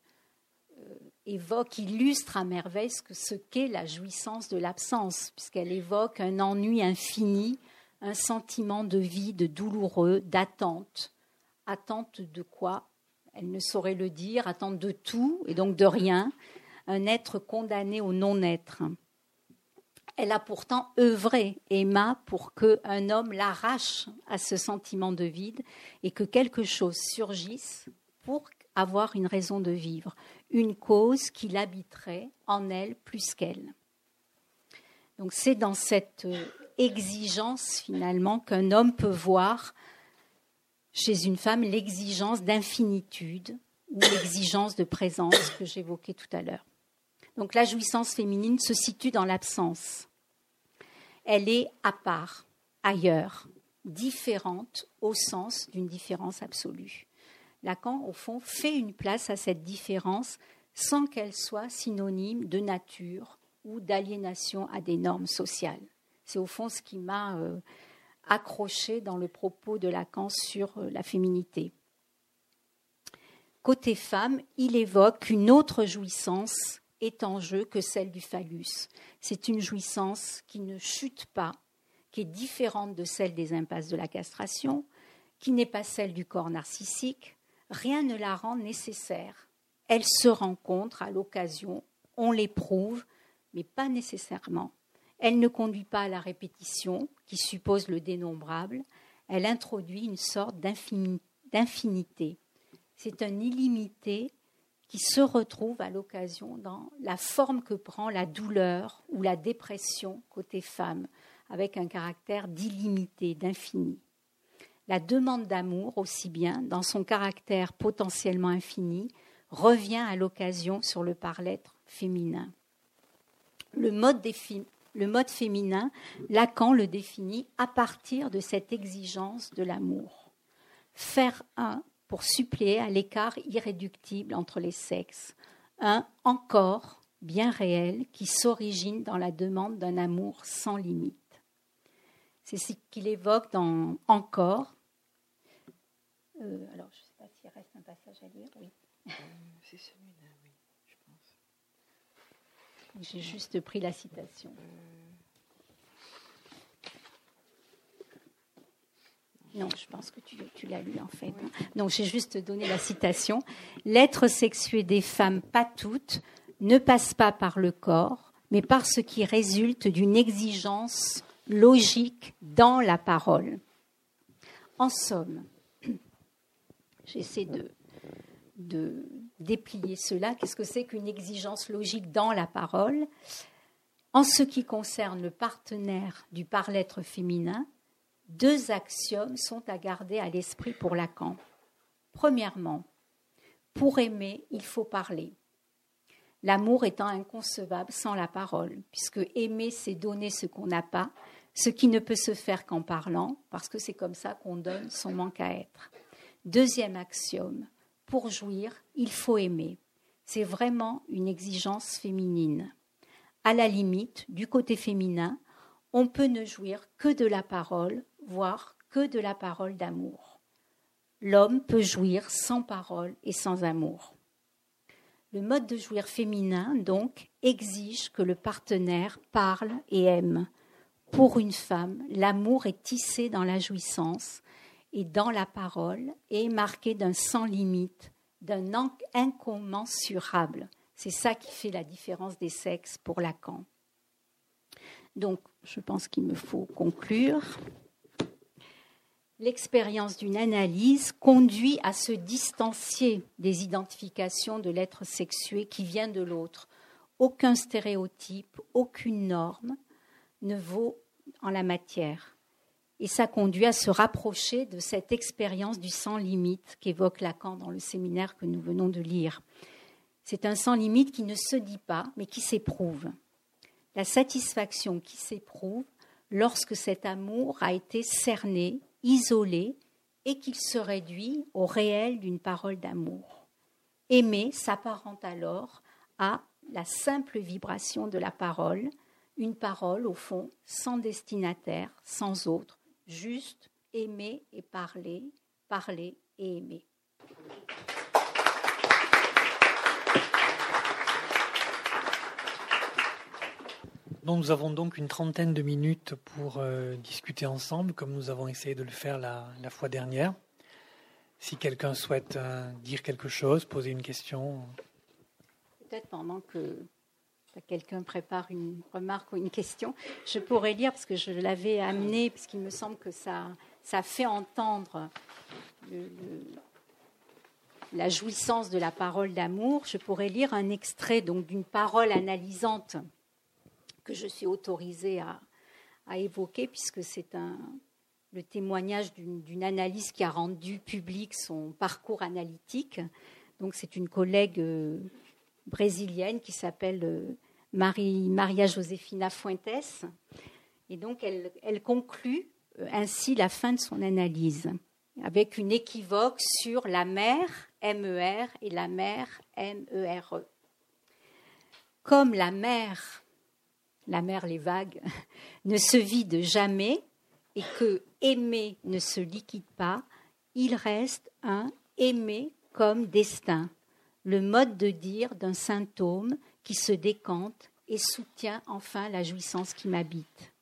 euh, évoque, illustre à merveille ce qu'est la jouissance de l'absence, puisqu'elle évoque un ennui infini, un sentiment de vide douloureux, d'attente. Attente de quoi? Elle ne saurait le dire, attente de tout et donc de rien, un être condamné au non-être. Elle a pourtant œuvré, Emma, pour qu'un homme l'arrache à ce sentiment de vide et que quelque chose surgisse pour avoir une raison de vivre, une cause qui l'habiterait en elle plus qu'elle. Donc c'est dans cette euh, exigence finalement qu'un homme peut voir chez une femme l'exigence d'infinitude ou l'exigence de présence que j'évoquais tout à l'heure. Donc la jouissance féminine se situe dans l'absence. Elle est à part, ailleurs, différente au sens d'une différence absolue. Lacan, au fond, fait une place à cette différence sans qu'elle soit synonyme de nature ou d'aliénation à des normes sociales. C'est au fond ce qui m'a euh, accroché dans le propos de Lacan sur euh, la féminité. Côté femme, il évoque une autre jouissance est en jeu que celle du phallus. C'est une jouissance qui ne chute pas, qui est différente de celle des impasses de la castration, qui n'est pas celle du corps narcissique, rien ne la rend nécessaire. Elle se rencontre à l'occasion, on l'éprouve, mais pas nécessairement. Elle ne conduit pas à la répétition, qui suppose le dénombrable, elle introduit une sorte d'infinité. C'est un illimité qui se retrouve à l'occasion dans la forme que prend la douleur ou la dépression côté femme, avec un caractère d'illimité, d'infini la demande d'amour aussi bien, dans son caractère potentiellement infini, revient à l'occasion sur le par-l'être féminin. Le mode, le mode féminin, Lacan le définit à partir de cette exigence de l'amour. Faire un pour suppléer à l'écart irréductible entre les sexes, un encore bien réel qui s'origine dans la demande d'un amour sans limite. C'est ce qu'il évoque dans Encore. Euh, alors, je ne sais pas s'il reste un passage à lire. Oui. Euh, c'est celui-là, oui, je pense. J'ai juste pris la citation. Non, je pense que tu, l'as lu en fait. Donc j'ai juste donné la citation. L'être sexué des femmes, pas toutes, ne passe pas par le corps, mais par ce qui résulte d'une exigence logique dans la parole. En somme, j'essaie de, de déplier cela. Qu'est-ce que c'est qu'une exigence logique dans la parole? En ce qui concerne le partenaire du par-l'être féminin, deux axiomes sont à garder à l'esprit pour Lacan. Premièrement, pour aimer, il faut parler. L'amour étant inconcevable sans la parole, puisque aimer, c'est donner ce qu'on n'a pas, ce qui ne peut se faire qu'en parlant, parce que c'est comme ça qu'on donne son manque à être. Deuxième axiome, pour jouir, il faut aimer. C'est vraiment une exigence féminine. À la limite, du côté féminin, on peut ne jouir que de la parole, que de la parole d'amour. L'homme peut jouir sans parole et sans amour. Le mode de jouir féminin, donc, exige que le partenaire parle et aime. Pour une femme, l'amour est tissé dans la jouissance et dans la parole et est marqué d'un sans limite, d'un incommensurable. C'est ça qui fait la différence des sexes pour Lacan. Donc, je pense qu'il me faut conclure. L'expérience d'une analyse conduit à se distancier des identifications de l'être sexué qui vient de l'autre. Aucun stéréotype, aucune norme ne vaut en la matière. Et ça conduit à se rapprocher de cette expérience du sans limite qu'évoque Lacan dans le séminaire que nous venons de lire. C'est un sans limite qui ne se dit pas, mais qui s'éprouve la satisfaction qui s'éprouve lorsque cet amour a été cerné, isolé, et qu'il se réduit au réel d'une parole d'amour. Aimer s'apparente alors à la simple vibration de la parole, une parole au fond sans destinataire, sans autre, juste aimer et parler, parler et aimer. Nous avons donc une trentaine de minutes pour euh, discuter ensemble, comme nous avons essayé de le faire la, fois dernière. Si quelqu'un souhaite euh, dire quelque chose, poser une question. Peut-être pendant que quelqu'un prépare une remarque ou une question, je pourrais lire, parce que je l'avais amené, puisqu'il me semble que ça, ça fait entendre la jouissance de la parole d'amour, je pourrais lire un extrait donc d'une parole analysante que je suis autorisée à, évoquer, puisque c'est le témoignage d'une analyse qui a rendu public son parcours analytique. Donc, c'est une collègue euh, brésilienne qui s'appelle euh, Maria Josefina Fuentes. Et donc, elle, conclut euh, ainsi la fin de son analyse, avec une équivoque sur la mère, MER, et la mère, MERE. E. Comme la mère la mer, les vagues, ne se vide jamais et que aimer ne se liquide pas, il reste un aimer comme destin, le mode de dire d'un symptôme qui se décante et soutient enfin la jouissance qui m'habite.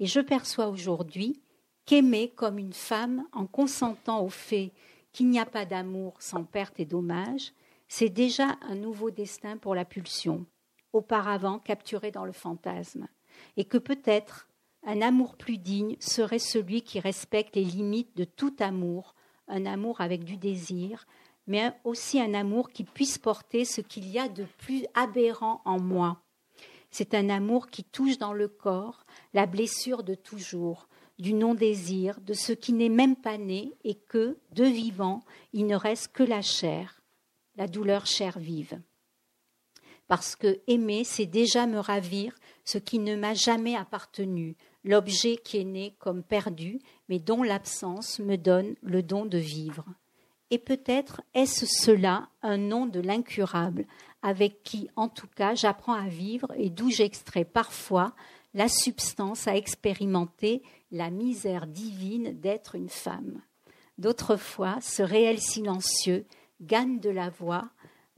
Et je perçois aujourd'hui qu'aimer comme une femme en consentant au fait qu'il n'y a pas d'amour sans perte et dommage, c'est déjà un nouveau destin pour la pulsion auparavant capturé dans le fantasme, et que peut-être un amour plus digne serait celui qui respecte les limites de tout amour, un amour avec du désir, mais aussi un amour qui puisse porter ce qu'il y a de plus aberrant en moi. C'est un amour qui touche dans le corps la blessure de toujours, du non-désir, de ce qui n'est même pas né et que, de vivant, il ne reste que la chair, la douleur chair vive parce que aimer, c'est déjà me ravir ce qui ne m'a jamais appartenu, l'objet qui est né comme perdu, mais dont l'absence me donne le don de vivre. Et peut-être est-ce cela un nom de l'incurable, avec qui, en tout cas, j'apprends à vivre et d'où j'extrais parfois la substance à expérimenter la misère divine d'être une femme. D'autres fois, ce réel silencieux gagne de la voix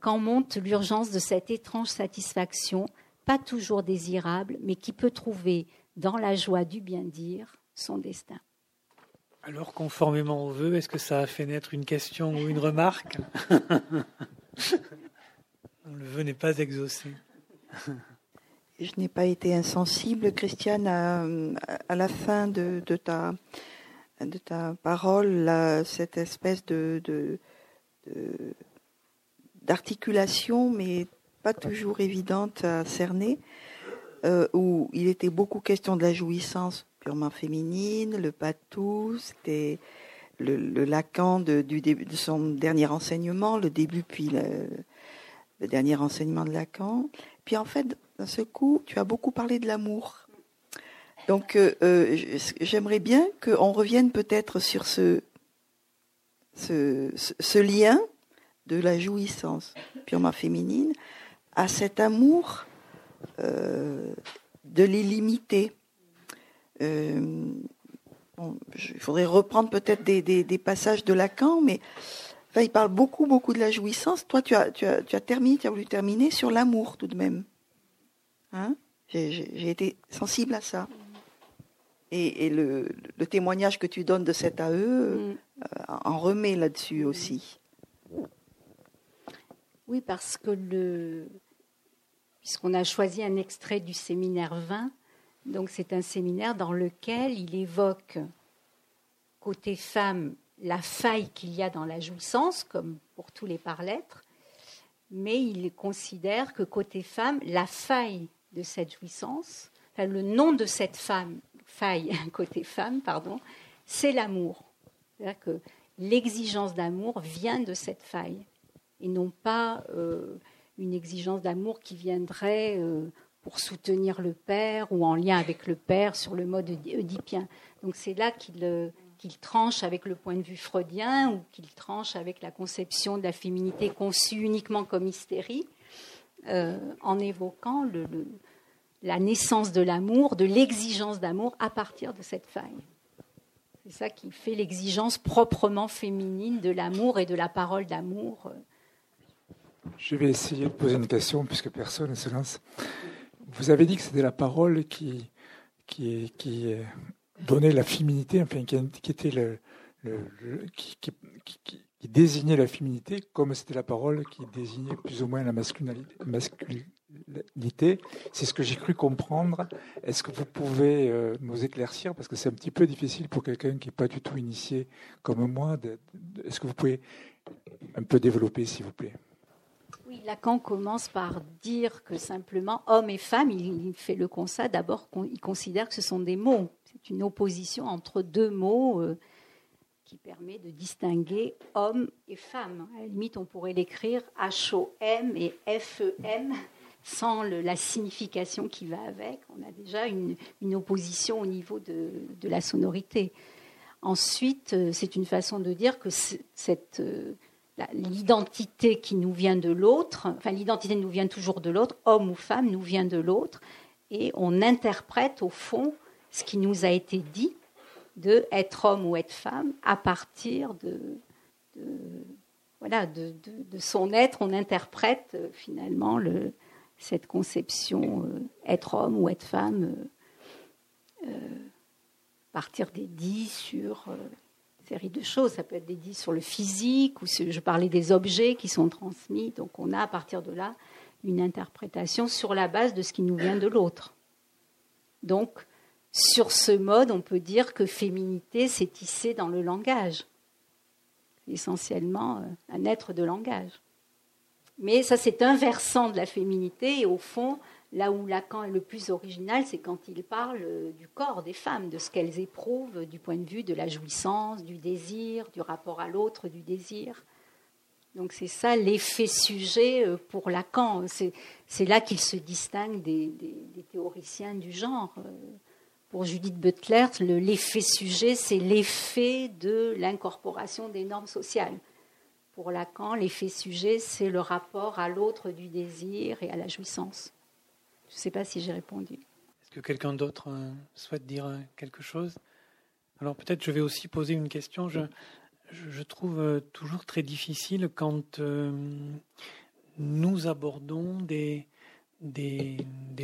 quand monte l'urgence de cette étrange satisfaction, pas toujours désirable, mais qui peut trouver dans la joie du bien dire son destin. Alors, conformément au vœu, est-ce que ça a fait naître une question ou une remarque? Le vœu n'est pas exaucé. Je n'ai pas été insensible, Christiane, à, la fin de, ta, de ta parole, cette espèce de, d'articulation, mais pas toujours évidente à cerner, euh, où il était beaucoup question de la jouissance purement féminine, le patou, c'était le, Lacan de, de son dernier enseignement, le début puis le, dernier enseignement de Lacan. Puis en fait, d'un ce coup, tu as beaucoup parlé de l'amour. Donc euh, euh, j'aimerais bien qu'on revienne peut-être sur ce, ce, lien de la jouissance purement féminine à cet amour euh, de l'illimité. Euh, il faudrait reprendre peut-être des, passages de Lacan, mais enfin, il parle beaucoup, beaucoup de la jouissance. Toi, tu as, tu as, tu as terminé, tu as voulu terminer sur l'amour tout de même. Hein? J'ai été sensible à ça. Et, le, témoignage que tu donnes de cet AE mm. euh, en remet là-dessus aussi. Oui, parce que le, puisqu'on a choisi un extrait du séminaire 20, donc c'est un séminaire dans lequel il évoque côté femme la faille qu'il y a dans la jouissance, comme pour tous les par-lettres, mais il considère que côté femme, la faille de cette jouissance, le nom de cette femme, faille côté femme, pardon, c'est l'amour. C'est-à-dire que l'exigence d'amour vient de cette faille et non pas euh, une exigence d'amour qui viendrait euh, pour soutenir le père ou en lien avec le père sur le mode oedipien. Donc c'est là qu'il qu'il tranche avec le point de vue freudien ou qu'il tranche avec la conception de la féminité conçue uniquement comme hystérie, euh, en évoquant la naissance de l'amour, de l'exigence d'amour à partir de cette faille. C'est ça qui fait l'exigence proprement féminine de l'amour et de la parole d'amour. Je vais essayer de poser une question puisque personne ne se lance. Vous avez dit que c'était la parole qui, qui, qui donnait la féminité, enfin qui, était le, qui, qui, désignait la féminité, comme c'était la parole qui désignait plus ou moins la masculinité. C'est ce que j'ai cru comprendre. Est-ce que vous pouvez euh, nous éclaircir? Parce que c'est un petit peu difficile pour quelqu'un qui n'est pas du tout initié comme moi. Est-ce que vous pouvez un peu développer, s'il vous plaît? Oui, Lacan commence par dire que simplement homme et femme, il fait le constat d'abord qu'il considère que ce sont des mots. C'est une opposition entre deux mots euh, qui permet de distinguer homme et femme. À la limite, on pourrait l'écrire H-O-M et F-E-M sans la signification qui va avec. On a déjà une, opposition au niveau de, la sonorité. Ensuite, euh, c'est une façon de dire que cette euh, l'identité qui nous vient de l'autre, enfin l'identité nous vient toujours de l'autre, homme ou femme nous vient de l'autre, et on interprète au fond ce qui nous a été dit de être homme ou être femme à partir de, voilà de, son être, on interprète euh, finalement le, cette conception euh, être homme ou être femme, euh, partir des dits sur série de choses. Ça peut être dédié sur le physique, ou je parlais des objets qui sont transmis. Donc on a à partir de là une interprétation sur la base de ce qui nous vient de l'autre. Donc sur ce mode, on peut dire que féminité s'est tissée dans le langage, essentiellement euh, un être de langage. Mais ça, c'est un versant de la féminité, et au fond, Là où Lacan est le plus original, c'est quand il parle du corps des femmes, de ce qu'elles éprouvent du point de vue de la jouissance, du désir, du rapport à l'autre, du désir. Donc c'est ça l'effet sujet euh, pour Lacan. C'est là qu'il se distingue des, théoriciens du genre. Euh, pour Judith Butler, l'effet sujet, c'est l'effet de l'incorporation des normes sociales. pour Lacan, l'effet sujet, c'est le rapport à l'autre du désir et à la jouissance. Je ne sais pas si j'ai répondu. Est-ce que quelqu'un d'autre euh, souhaite dire euh, quelque chose? Alors peut-être je vais aussi poser une question. Je, trouve euh, toujours très difficile quand nous abordons des,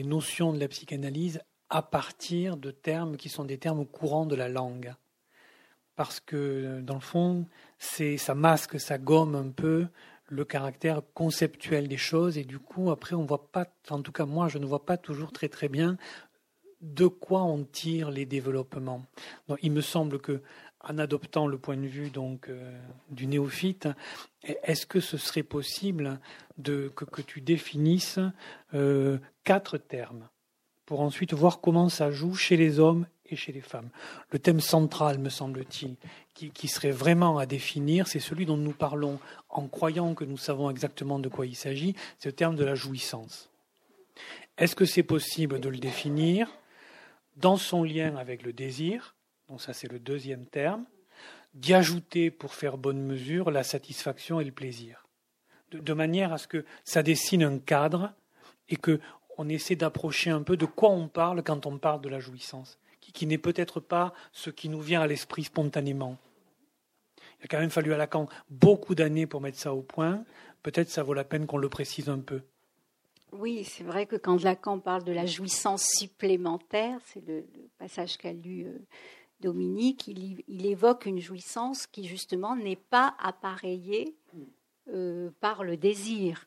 notions de la psychanalyse à partir de termes qui sont des termes courants de la langue. Parce que, dans le fond, ça masque, ça gomme un peu le caractère conceptuel des choses et du coup après on voit pas en tout cas moi je ne vois pas toujours très très bien de quoi on tire les développements. Donc, il me semble que en adoptant le point de vue donc euh, du néophyte, est-ce que ce serait possible de, que, tu définisses euh, quatre termes pour ensuite voir comment ça joue chez les hommes et chez les femmes. Le thème central, me semble-t-il, qui, serait vraiment à définir, c'est celui dont nous parlons en croyant que nous savons exactement de quoi il s'agit, c'est le terme de la jouissance. Est-ce que c'est possible de le définir dans son lien avec le désir, donc ça c'est le deuxième terme, d'y ajouter pour faire bonne mesure la satisfaction et le plaisir, de, manière à ce que ça dessine un cadre et que on essaie d'approcher un peu de quoi on parle quand on parle de la jouissance, qui, n'est peut-être pas ce qui nous vient à l'esprit spontanément. Il a quand même fallu à Lacan beaucoup d'années pour mettre ça au point. Peut-être ça vaut la peine qu'on le précise un peu. Oui, c'est vrai que quand Lacan parle de la jouissance supplémentaire, c'est le, passage qu'a lu euh, Dominique, il, évoque une jouissance qui justement n'est pas appareillée euh, par le désir.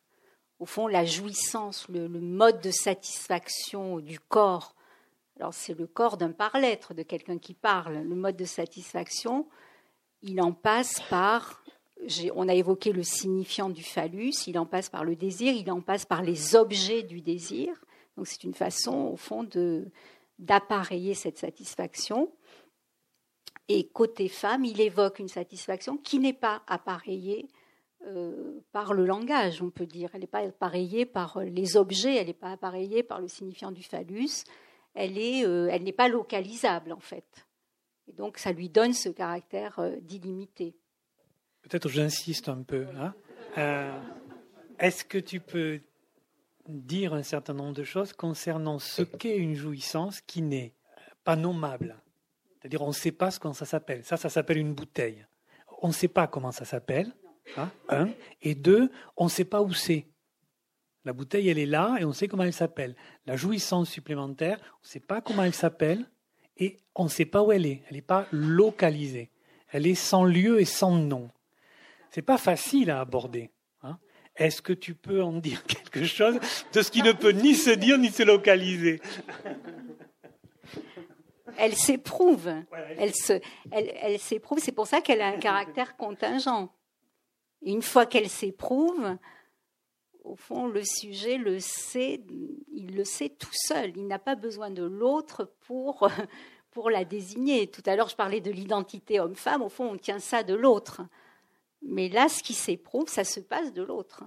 Au fond, la jouissance, le, mode de satisfaction du corps, alors c'est le corps d'un par-l'être, de quelqu'un qui parle, le mode de satisfaction, il en passe par on a évoqué le signifiant du phallus, il en passe par le désir, il en passe par les objets du désir. Donc c'est une façon, au fond, d'appareiller cette satisfaction. Et côté femme, il évoque une satisfaction qui n'est pas appareillée euh, par le langage, on peut dire. Elle n'est pas appareillée par les objets, elle n'est pas appareillée par le signifiant du phallus. Elle euh, elle n'est pas localisable en fait. Et donc ça lui donne ce caractère euh, d'illimité. Peut-être j'insiste un peu. Hein. Euh, est-ce que tu peux dire un certain nombre de choses concernant ce qu'est une jouissance qui n'est pas nommable? C'est-à-dire on ne sait pas ce qu'on ça s'appelle. Ça, ça s'appelle une bouteille. On ne sait pas comment ça s'appelle. Hein, un. Et deux, on ne sait pas où c'est. La bouteille, elle est là et on sait comment elle s'appelle. La jouissance supplémentaire, on ne sait pas comment elle s'appelle et on ne sait pas où elle est. Elle n'est pas localisée. Elle est sans lieu et sans nom c'est pas facile à aborder. Hein. Est-ce que tu peux en dire quelque chose de ce qui ne peut ni se dire ni se localiser? Elle s'éprouve. Elle, elle, s'éprouve. C'est pour ça qu'elle a un caractère contingent. une fois qu'elle s'éprouve, au fond, le sujet le sait, il le sait tout seul. Il n'a pas besoin de l'autre pour, la désigner. Tout à l'heure, je parlais de l'identité homme-femme. Au fond, on tient ça de l'autre. Mais là, ce qui s'éprouve, ça se passe de l'autre.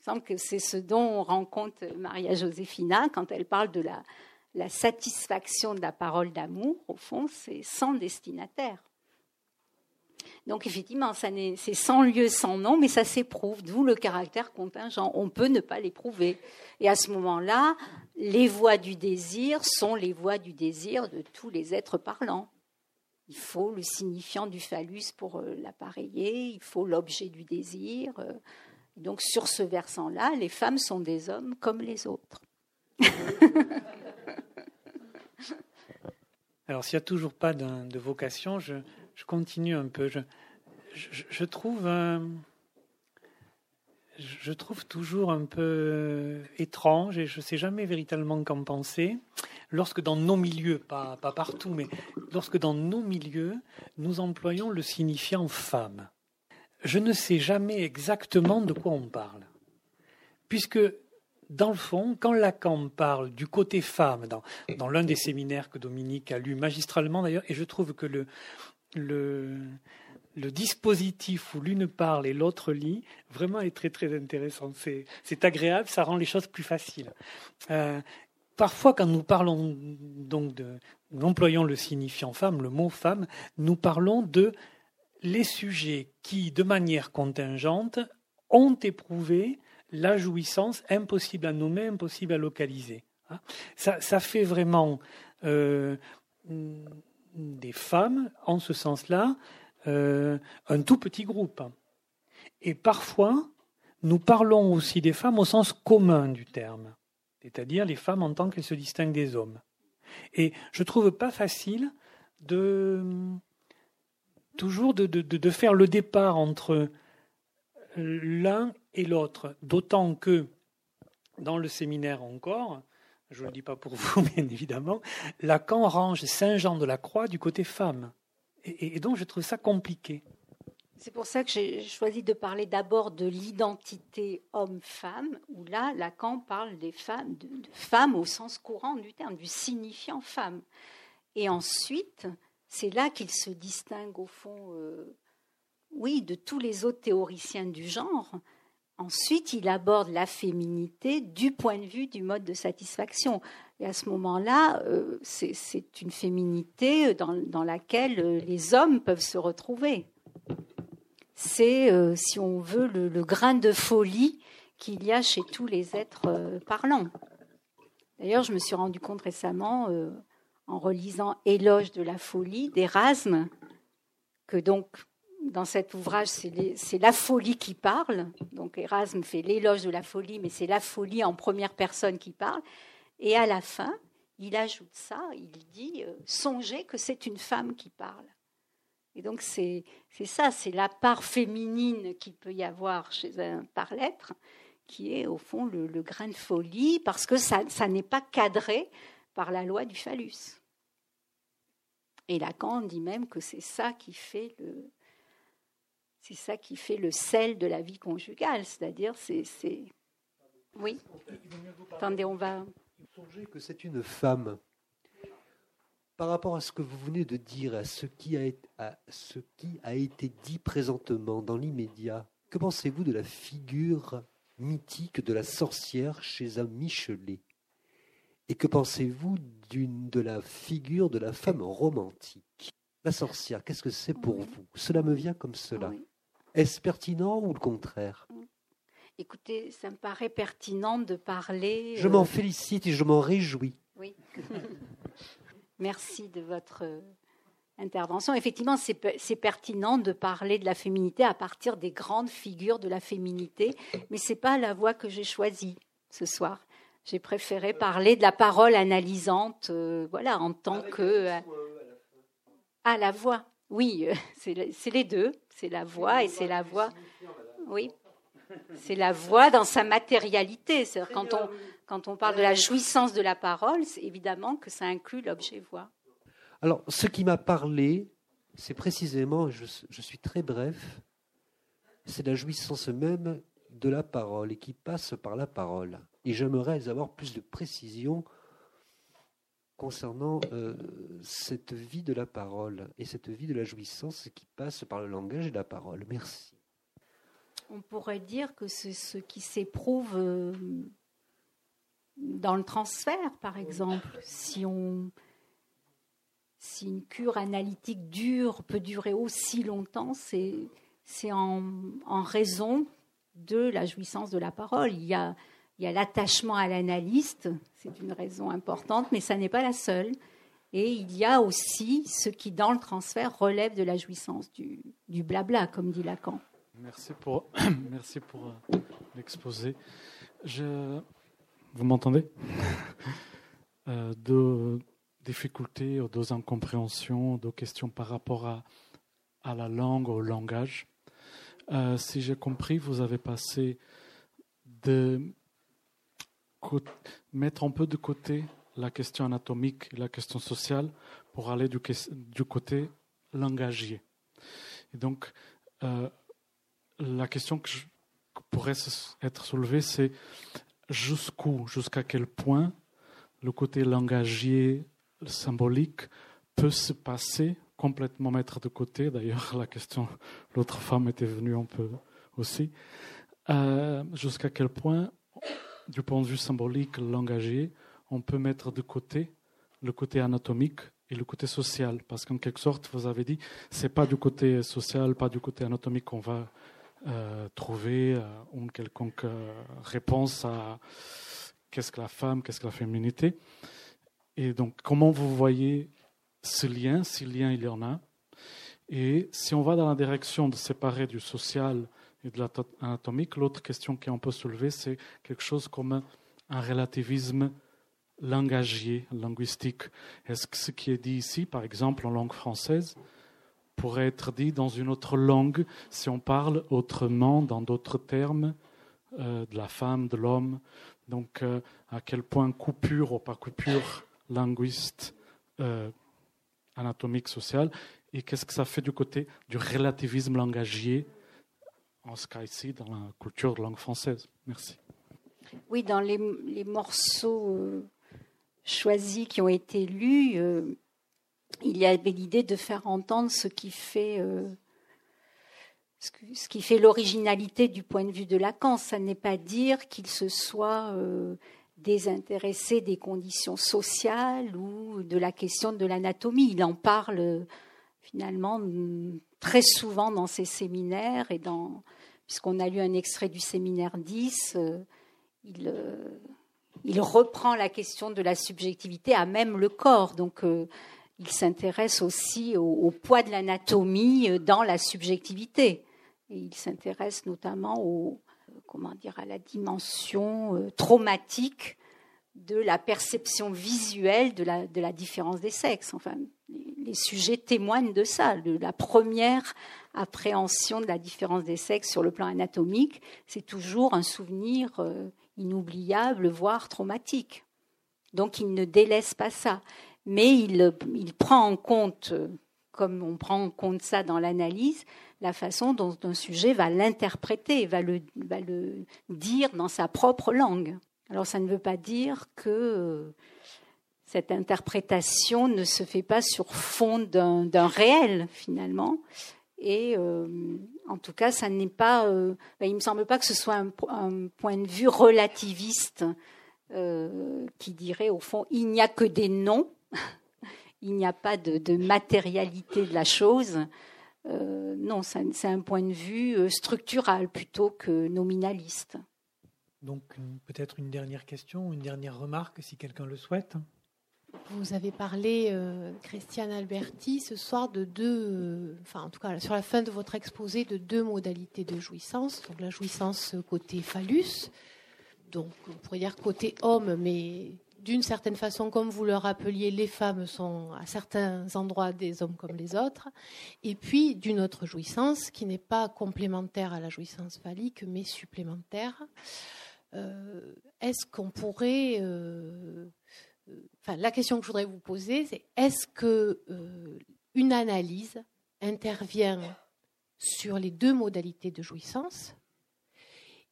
Il semble que c'est ce dont on rend compte Maria Josefina quand elle parle de la, la satisfaction de la parole d'amour. Au fond, c'est sans destinataire. Donc effectivement, c'est sans lieu, sans nom, mais ça s'éprouve, d'où le caractère contingent. On peut ne pas l'éprouver. Et à ce moment-là, les voix du désir sont les voix du désir de tous les êtres parlants. Il faut le signifiant du phallus pour euh, l'appareiller, il faut l'objet du désir. Euh. donc sur ce versant-là, les femmes sont des hommes comme les autres. Alors s'il n'y a toujours pas de, vocation, je, continue un peu. Je, trouve... Euh, je trouve toujours un peu étrange et je ne sais jamais véritablement qu'en penser lorsque dans nos milieux, pas, pas partout, mais lorsque dans nos milieux, nous employons le signifiant femme. Je ne sais jamais exactement de quoi on parle. Puisque, dans le fond, quand Lacan parle du côté femme, dans, dans l'un des séminaires que Dominique a lu magistralement d'ailleurs, et je trouve que le, le, dispositif où l'une parle et l'autre lit, vraiment est très très intéressant. C'est agréable, ça rend les choses plus faciles. Euh, parfois, quand nous parlons donc de, nous employons le signifiant femme, le mot femme, nous parlons de les sujets qui, de manière contingente, ont éprouvé la jouissance impossible à nommer, impossible à localiser. Hein. Ça, fait vraiment euh, des femmes, en ce sens-là, euh, un tout petit groupe. Et parfois, nous parlons aussi des femmes au sens commun du terme, c'est-à-dire les femmes en tant qu'elles se distinguent des hommes. Et je ne trouve pas facile de toujours de, de faire le départ entre l'un et l'autre, d'autant que dans le séminaire encore, je ne le dis pas pour vous, bien évidemment, Lacan range Saint-Jean de la Croix du côté femme. Et, donc je trouve ça compliqué. C'est pour ça que j'ai choisi de parler d'abord de l'identité homme-femme, où là, Lacan parle des femmes, de, femmes au sens courant du terme, du signifiant femme. Et ensuite, c'est là qu'il se distingue au fond, euh, oui, de tous les autres théoriciens du genre. Ensuite, il aborde la féminité du point de vue du mode de satisfaction. Et à ce moment-là, euh, c'est une féminité dans, laquelle euh, les hommes peuvent se retrouver. C'est, euh, si on veut, le, grain de folie qu'il y a chez tous les êtres parlants. D'ailleurs, je me suis rendu compte récemment, en relisant Éloge de la folie d'Erasme, que donc dans cet ouvrage, c'est la folie qui parle. Donc Erasme fait l'éloge de la folie, mais c'est la folie en première personne qui parle. Et à la fin, il ajoute ça, il dit euh, songez que c'est une femme qui parle. Et donc c'est ça, c'est la part féminine qu'il peut y avoir chez un par-l'être, qui est au fond le, grain de folie, parce que ça n'est pas cadré par la loi du phallus. Et Lacan dit même que c'est ça qui fait le, c'est ça qui fait le sel de la vie conjugale, c'est-à-dire c'est, Oui. Attendez, on va. Songez que c'est une femme. Par rapport à ce que vous venez de dire, à ce qui a, à ce qui a été dit présentement dans l'immédiat, que pensez-vous de la figure mythique de la sorcière chez un Michelet? Et que pensez-vous d'une de la figure de la femme romantique? La sorcière, qu'est-ce que c'est pour vous? Cela me vient comme cela. Est-ce pertinent ou le contraire? Écoutez, ça me paraît pertinent de parler. Je m'en euh, félicite et je m'en réjouis. Oui. Merci de votre euh, intervention. Effectivement, c'est pertinent de parler de la féminité à partir des grandes figures de la féminité, mais ce n'est pas la voie que j'ai choisie ce soir. J'ai préféré parler de la parole analysante, euh, voilà, en tant que. à la voix. Oui, c'est les deux c'est la voix et c'est la voix. Oui, c'est la voix dans sa matérialité. cest quand on, quand on parle de la jouissance de la parole, c'est évidemment que ça inclut l'objet voix. Alors, ce qui m'a parlé, c'est précisément, je, je, suis très bref, c'est la jouissance même de la parole et qui passe par la parole. Et j'aimerais avoir plus de précision concernant euh, cette vie de la parole et cette vie de la jouissance qui passe par le langage et la parole. Merci. On pourrait dire que c'est ce qui s'éprouve euh, dans le transfert, par exemple. Si, on, si une cure analytique dure, peut durer aussi longtemps, c'est en, en raison de la jouissance de la parole. Il y a il y a l'attachement à l'analyste, c'est une raison importante, mais ça n'est pas la seule. Et il y a aussi ce qui, dans le transfert, relève de la jouissance du, blabla, comme dit Lacan. Merci pour, merci pour euh, l'exposé. Je, vous m'entendez? Euh, Deux difficultés, deux incompréhensions, deux questions par rapport à, à la langue, au langage. Euh, si j'ai compris, vous avez passé de mettre un peu de côté la question anatomique et la question sociale pour aller du, côté langagier. Et donc, euh, la question que, pourrait être soulevée, c'est jusqu'où, jusqu'à quel point le côté langagier, symbolique, peut se passer, complètement mettre de côté. D'ailleurs, la question, l'autre femme était venue un peu aussi. Euh, jusqu'à quel point du point de vue symbolique, langagier, on peut mettre de côté le côté anatomique et le côté social, parce qu'en quelque sorte, vous avez dit, c'est pas du côté social, pas du côté anatomique qu'on va euh, trouver euh, une quelconque euh, réponse à qu'est-ce que la femme, qu'est-ce que la féminité. Et donc, comment vous voyez ce lien, si lien il y en a? Et si on va dans la direction de séparer du social et de l'anatomique, l'autre question qu'on peut soulever, c'est quelque chose comme un relativisme langagier, linguistique. Est-ce que ce qui est dit ici, par exemple en langue française, pourrait être dit dans une autre langue si on parle autrement, dans d'autres termes, euh, de la femme, de l'homme? Donc, euh, à quel point coupure ou pas coupure linguiste, euh, anatomique, social Et qu'est-ce que ça fait du côté du relativisme langagier, en ce ici, dans la culture langue française Merci. Oui, dans les, morceaux choisis qui ont été lus, euh, il y avait l'idée de faire entendre ce qui fait euh, ce qui fait l'originalité du point de vue de Lacan. Ça n'est pas dire qu'il se soit euh, désintéressé des conditions sociales ou de la question de l'anatomie. Il en parle finalement très souvent dans ses séminaires et puisqu'on a lu un extrait du séminaire 10, il il reprend la question de la subjectivité à même le corps. Donc, euh, il s'intéresse aussi au, poids de l'anatomie euh, dans la subjectivité. Et il s'intéresse notamment au, euh, comment dire, à la dimension traumatique de la perception visuelle de la, de la différence des sexes. Enfin, les, sujets témoignent de ça, de la première appréhension de la différence des sexes sur le plan anatomique. C'est toujours un souvenir inoubliable, voire traumatique. Donc il ne délaisse pas ça. Mais il, prend en compte, comme on prend en compte ça dans l'analyse, la façon dont un sujet va l'interpréter, va le, va le dire dans sa propre langue. Alors ça ne veut pas dire que euh, cette interprétation ne se fait pas sur fond d'un réel finalement, et euh, en tout cas, ça n'est pas. Euh, ben, il me semble pas que ce soit un, point de vue relativiste euh, qui dirait au fond il n'y a que des noms, il n'y a pas de, matérialité de la chose. non, c'est un point de vue structural plutôt que nominaliste. Donc peut-être une dernière question, une dernière remarque si quelqu'un le souhaite. Vous avez parlé, euh, Christiane Alberti, ce soir de deux, euh, enfin en tout cas sur la fin de votre exposé, de deux modalités de jouissance. Donc la jouissance côté phallus, donc on pourrait dire côté homme, mais d'une certaine façon, comme vous le rappeliez, les femmes sont à certains endroits des hommes comme les autres. Et puis d'une autre jouissance qui n'est pas complémentaire à la jouissance phallique, mais supplémentaire. Euh, est-ce qu'on pourrait la question que je voudrais vous poser, c'est est-ce que euh, une analyse intervient sur les deux modalités de jouissance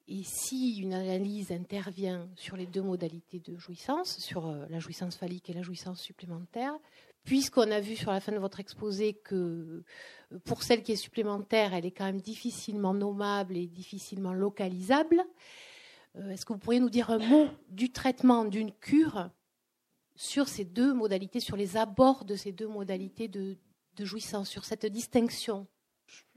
Et si une analyse intervient sur les deux modalités de jouissance, sur euh, la jouissance phallique et la jouissance supplémentaire, puisqu'on a vu sur la fin de votre exposé que euh, pour celle qui est supplémentaire, elle est quand même difficilement nommable et difficilement localisable, est-ce que vous pourriez nous dire un mot du traitement d'une cure sur ces deux modalités, sur les abords de ces deux modalités de, jouissance, sur cette distinction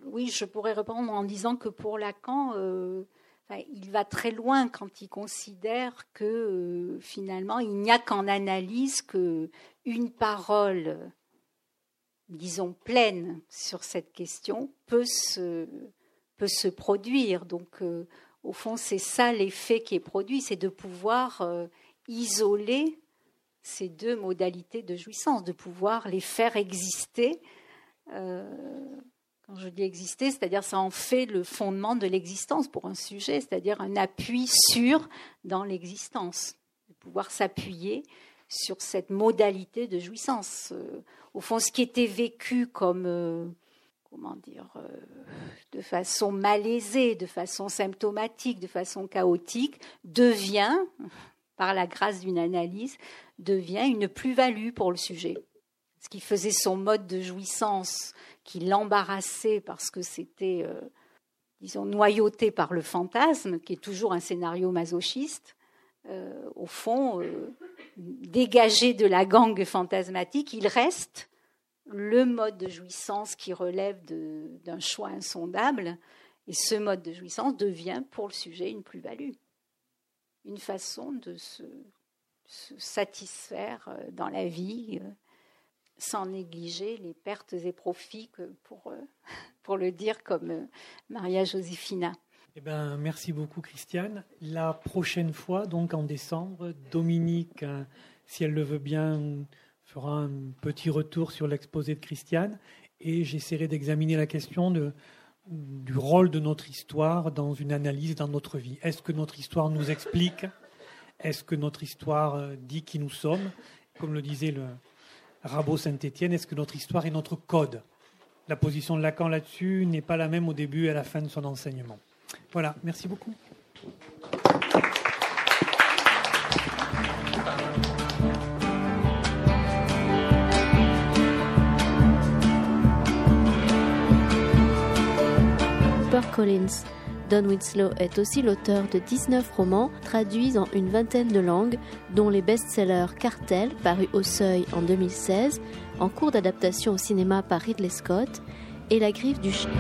Oui, je pourrais répondre en disant que pour Lacan, euh, il va très loin quand il considère que euh, finalement, il n'y a qu'en analyse que une parole, disons, pleine sur cette question peut se, peut se produire. Donc, euh, au fond, c'est ça l'effet qui est produit, c'est de pouvoir isoler ces deux modalités de jouissance, de pouvoir les faire exister. Euh, quand je dis exister, c'est-à-dire ça en fait le fondement de l'existence pour un sujet, c'est-à-dire un appui sûr dans l'existence, de pouvoir s'appuyer sur cette modalité de jouissance. Euh, au fond, ce qui était vécu comme, euh, comment dire, de façon malaisée, de façon symptomatique, de façon chaotique, devient, par la grâce d'une analyse, devient une plus-value pour le sujet. Ce qui faisait son mode de jouissance, qui l'embarrassait parce que c'était, euh, disons, noyauté par le fantasme, qui est toujours un scénario masochiste, euh, au fond, euh, dégagé de la gangue fantasmatique, il reste le mode de jouissance qui relève d'un choix insondable. Et ce mode de jouissance devient pour le sujet une plus-value, une façon de se, satisfaire euh, dans la vie euh, sans négliger les pertes et profits, pour, euh, pour le dire comme Maria Josefina. Eh ben, merci beaucoup, Christiane. La prochaine fois, donc en décembre, Dominique, si elle le veut bien, fera un petit retour sur l'exposé de Christiane et j'essaierai d'examiner la question de, du rôle de notre histoire dans une analyse dans notre vie. Est-ce que notre histoire nous explique? Est-ce que notre histoire euh, dit qui nous sommes? Comme le disait le Rabot Saint-Étienne, est-ce que notre histoire est notre code? La position de Lacan là-dessus n'est pas la même au début et à la fin de son enseignement. Voilà, merci beaucoup. Collins. Don Winslow est aussi l'auteur de 19 romans traduits en une vingtaine de langues, dont les best-sellers Cartel, paru au Seuil en 2016, en cours d'adaptation au cinéma par Ridley Scott, et La griffe du chien.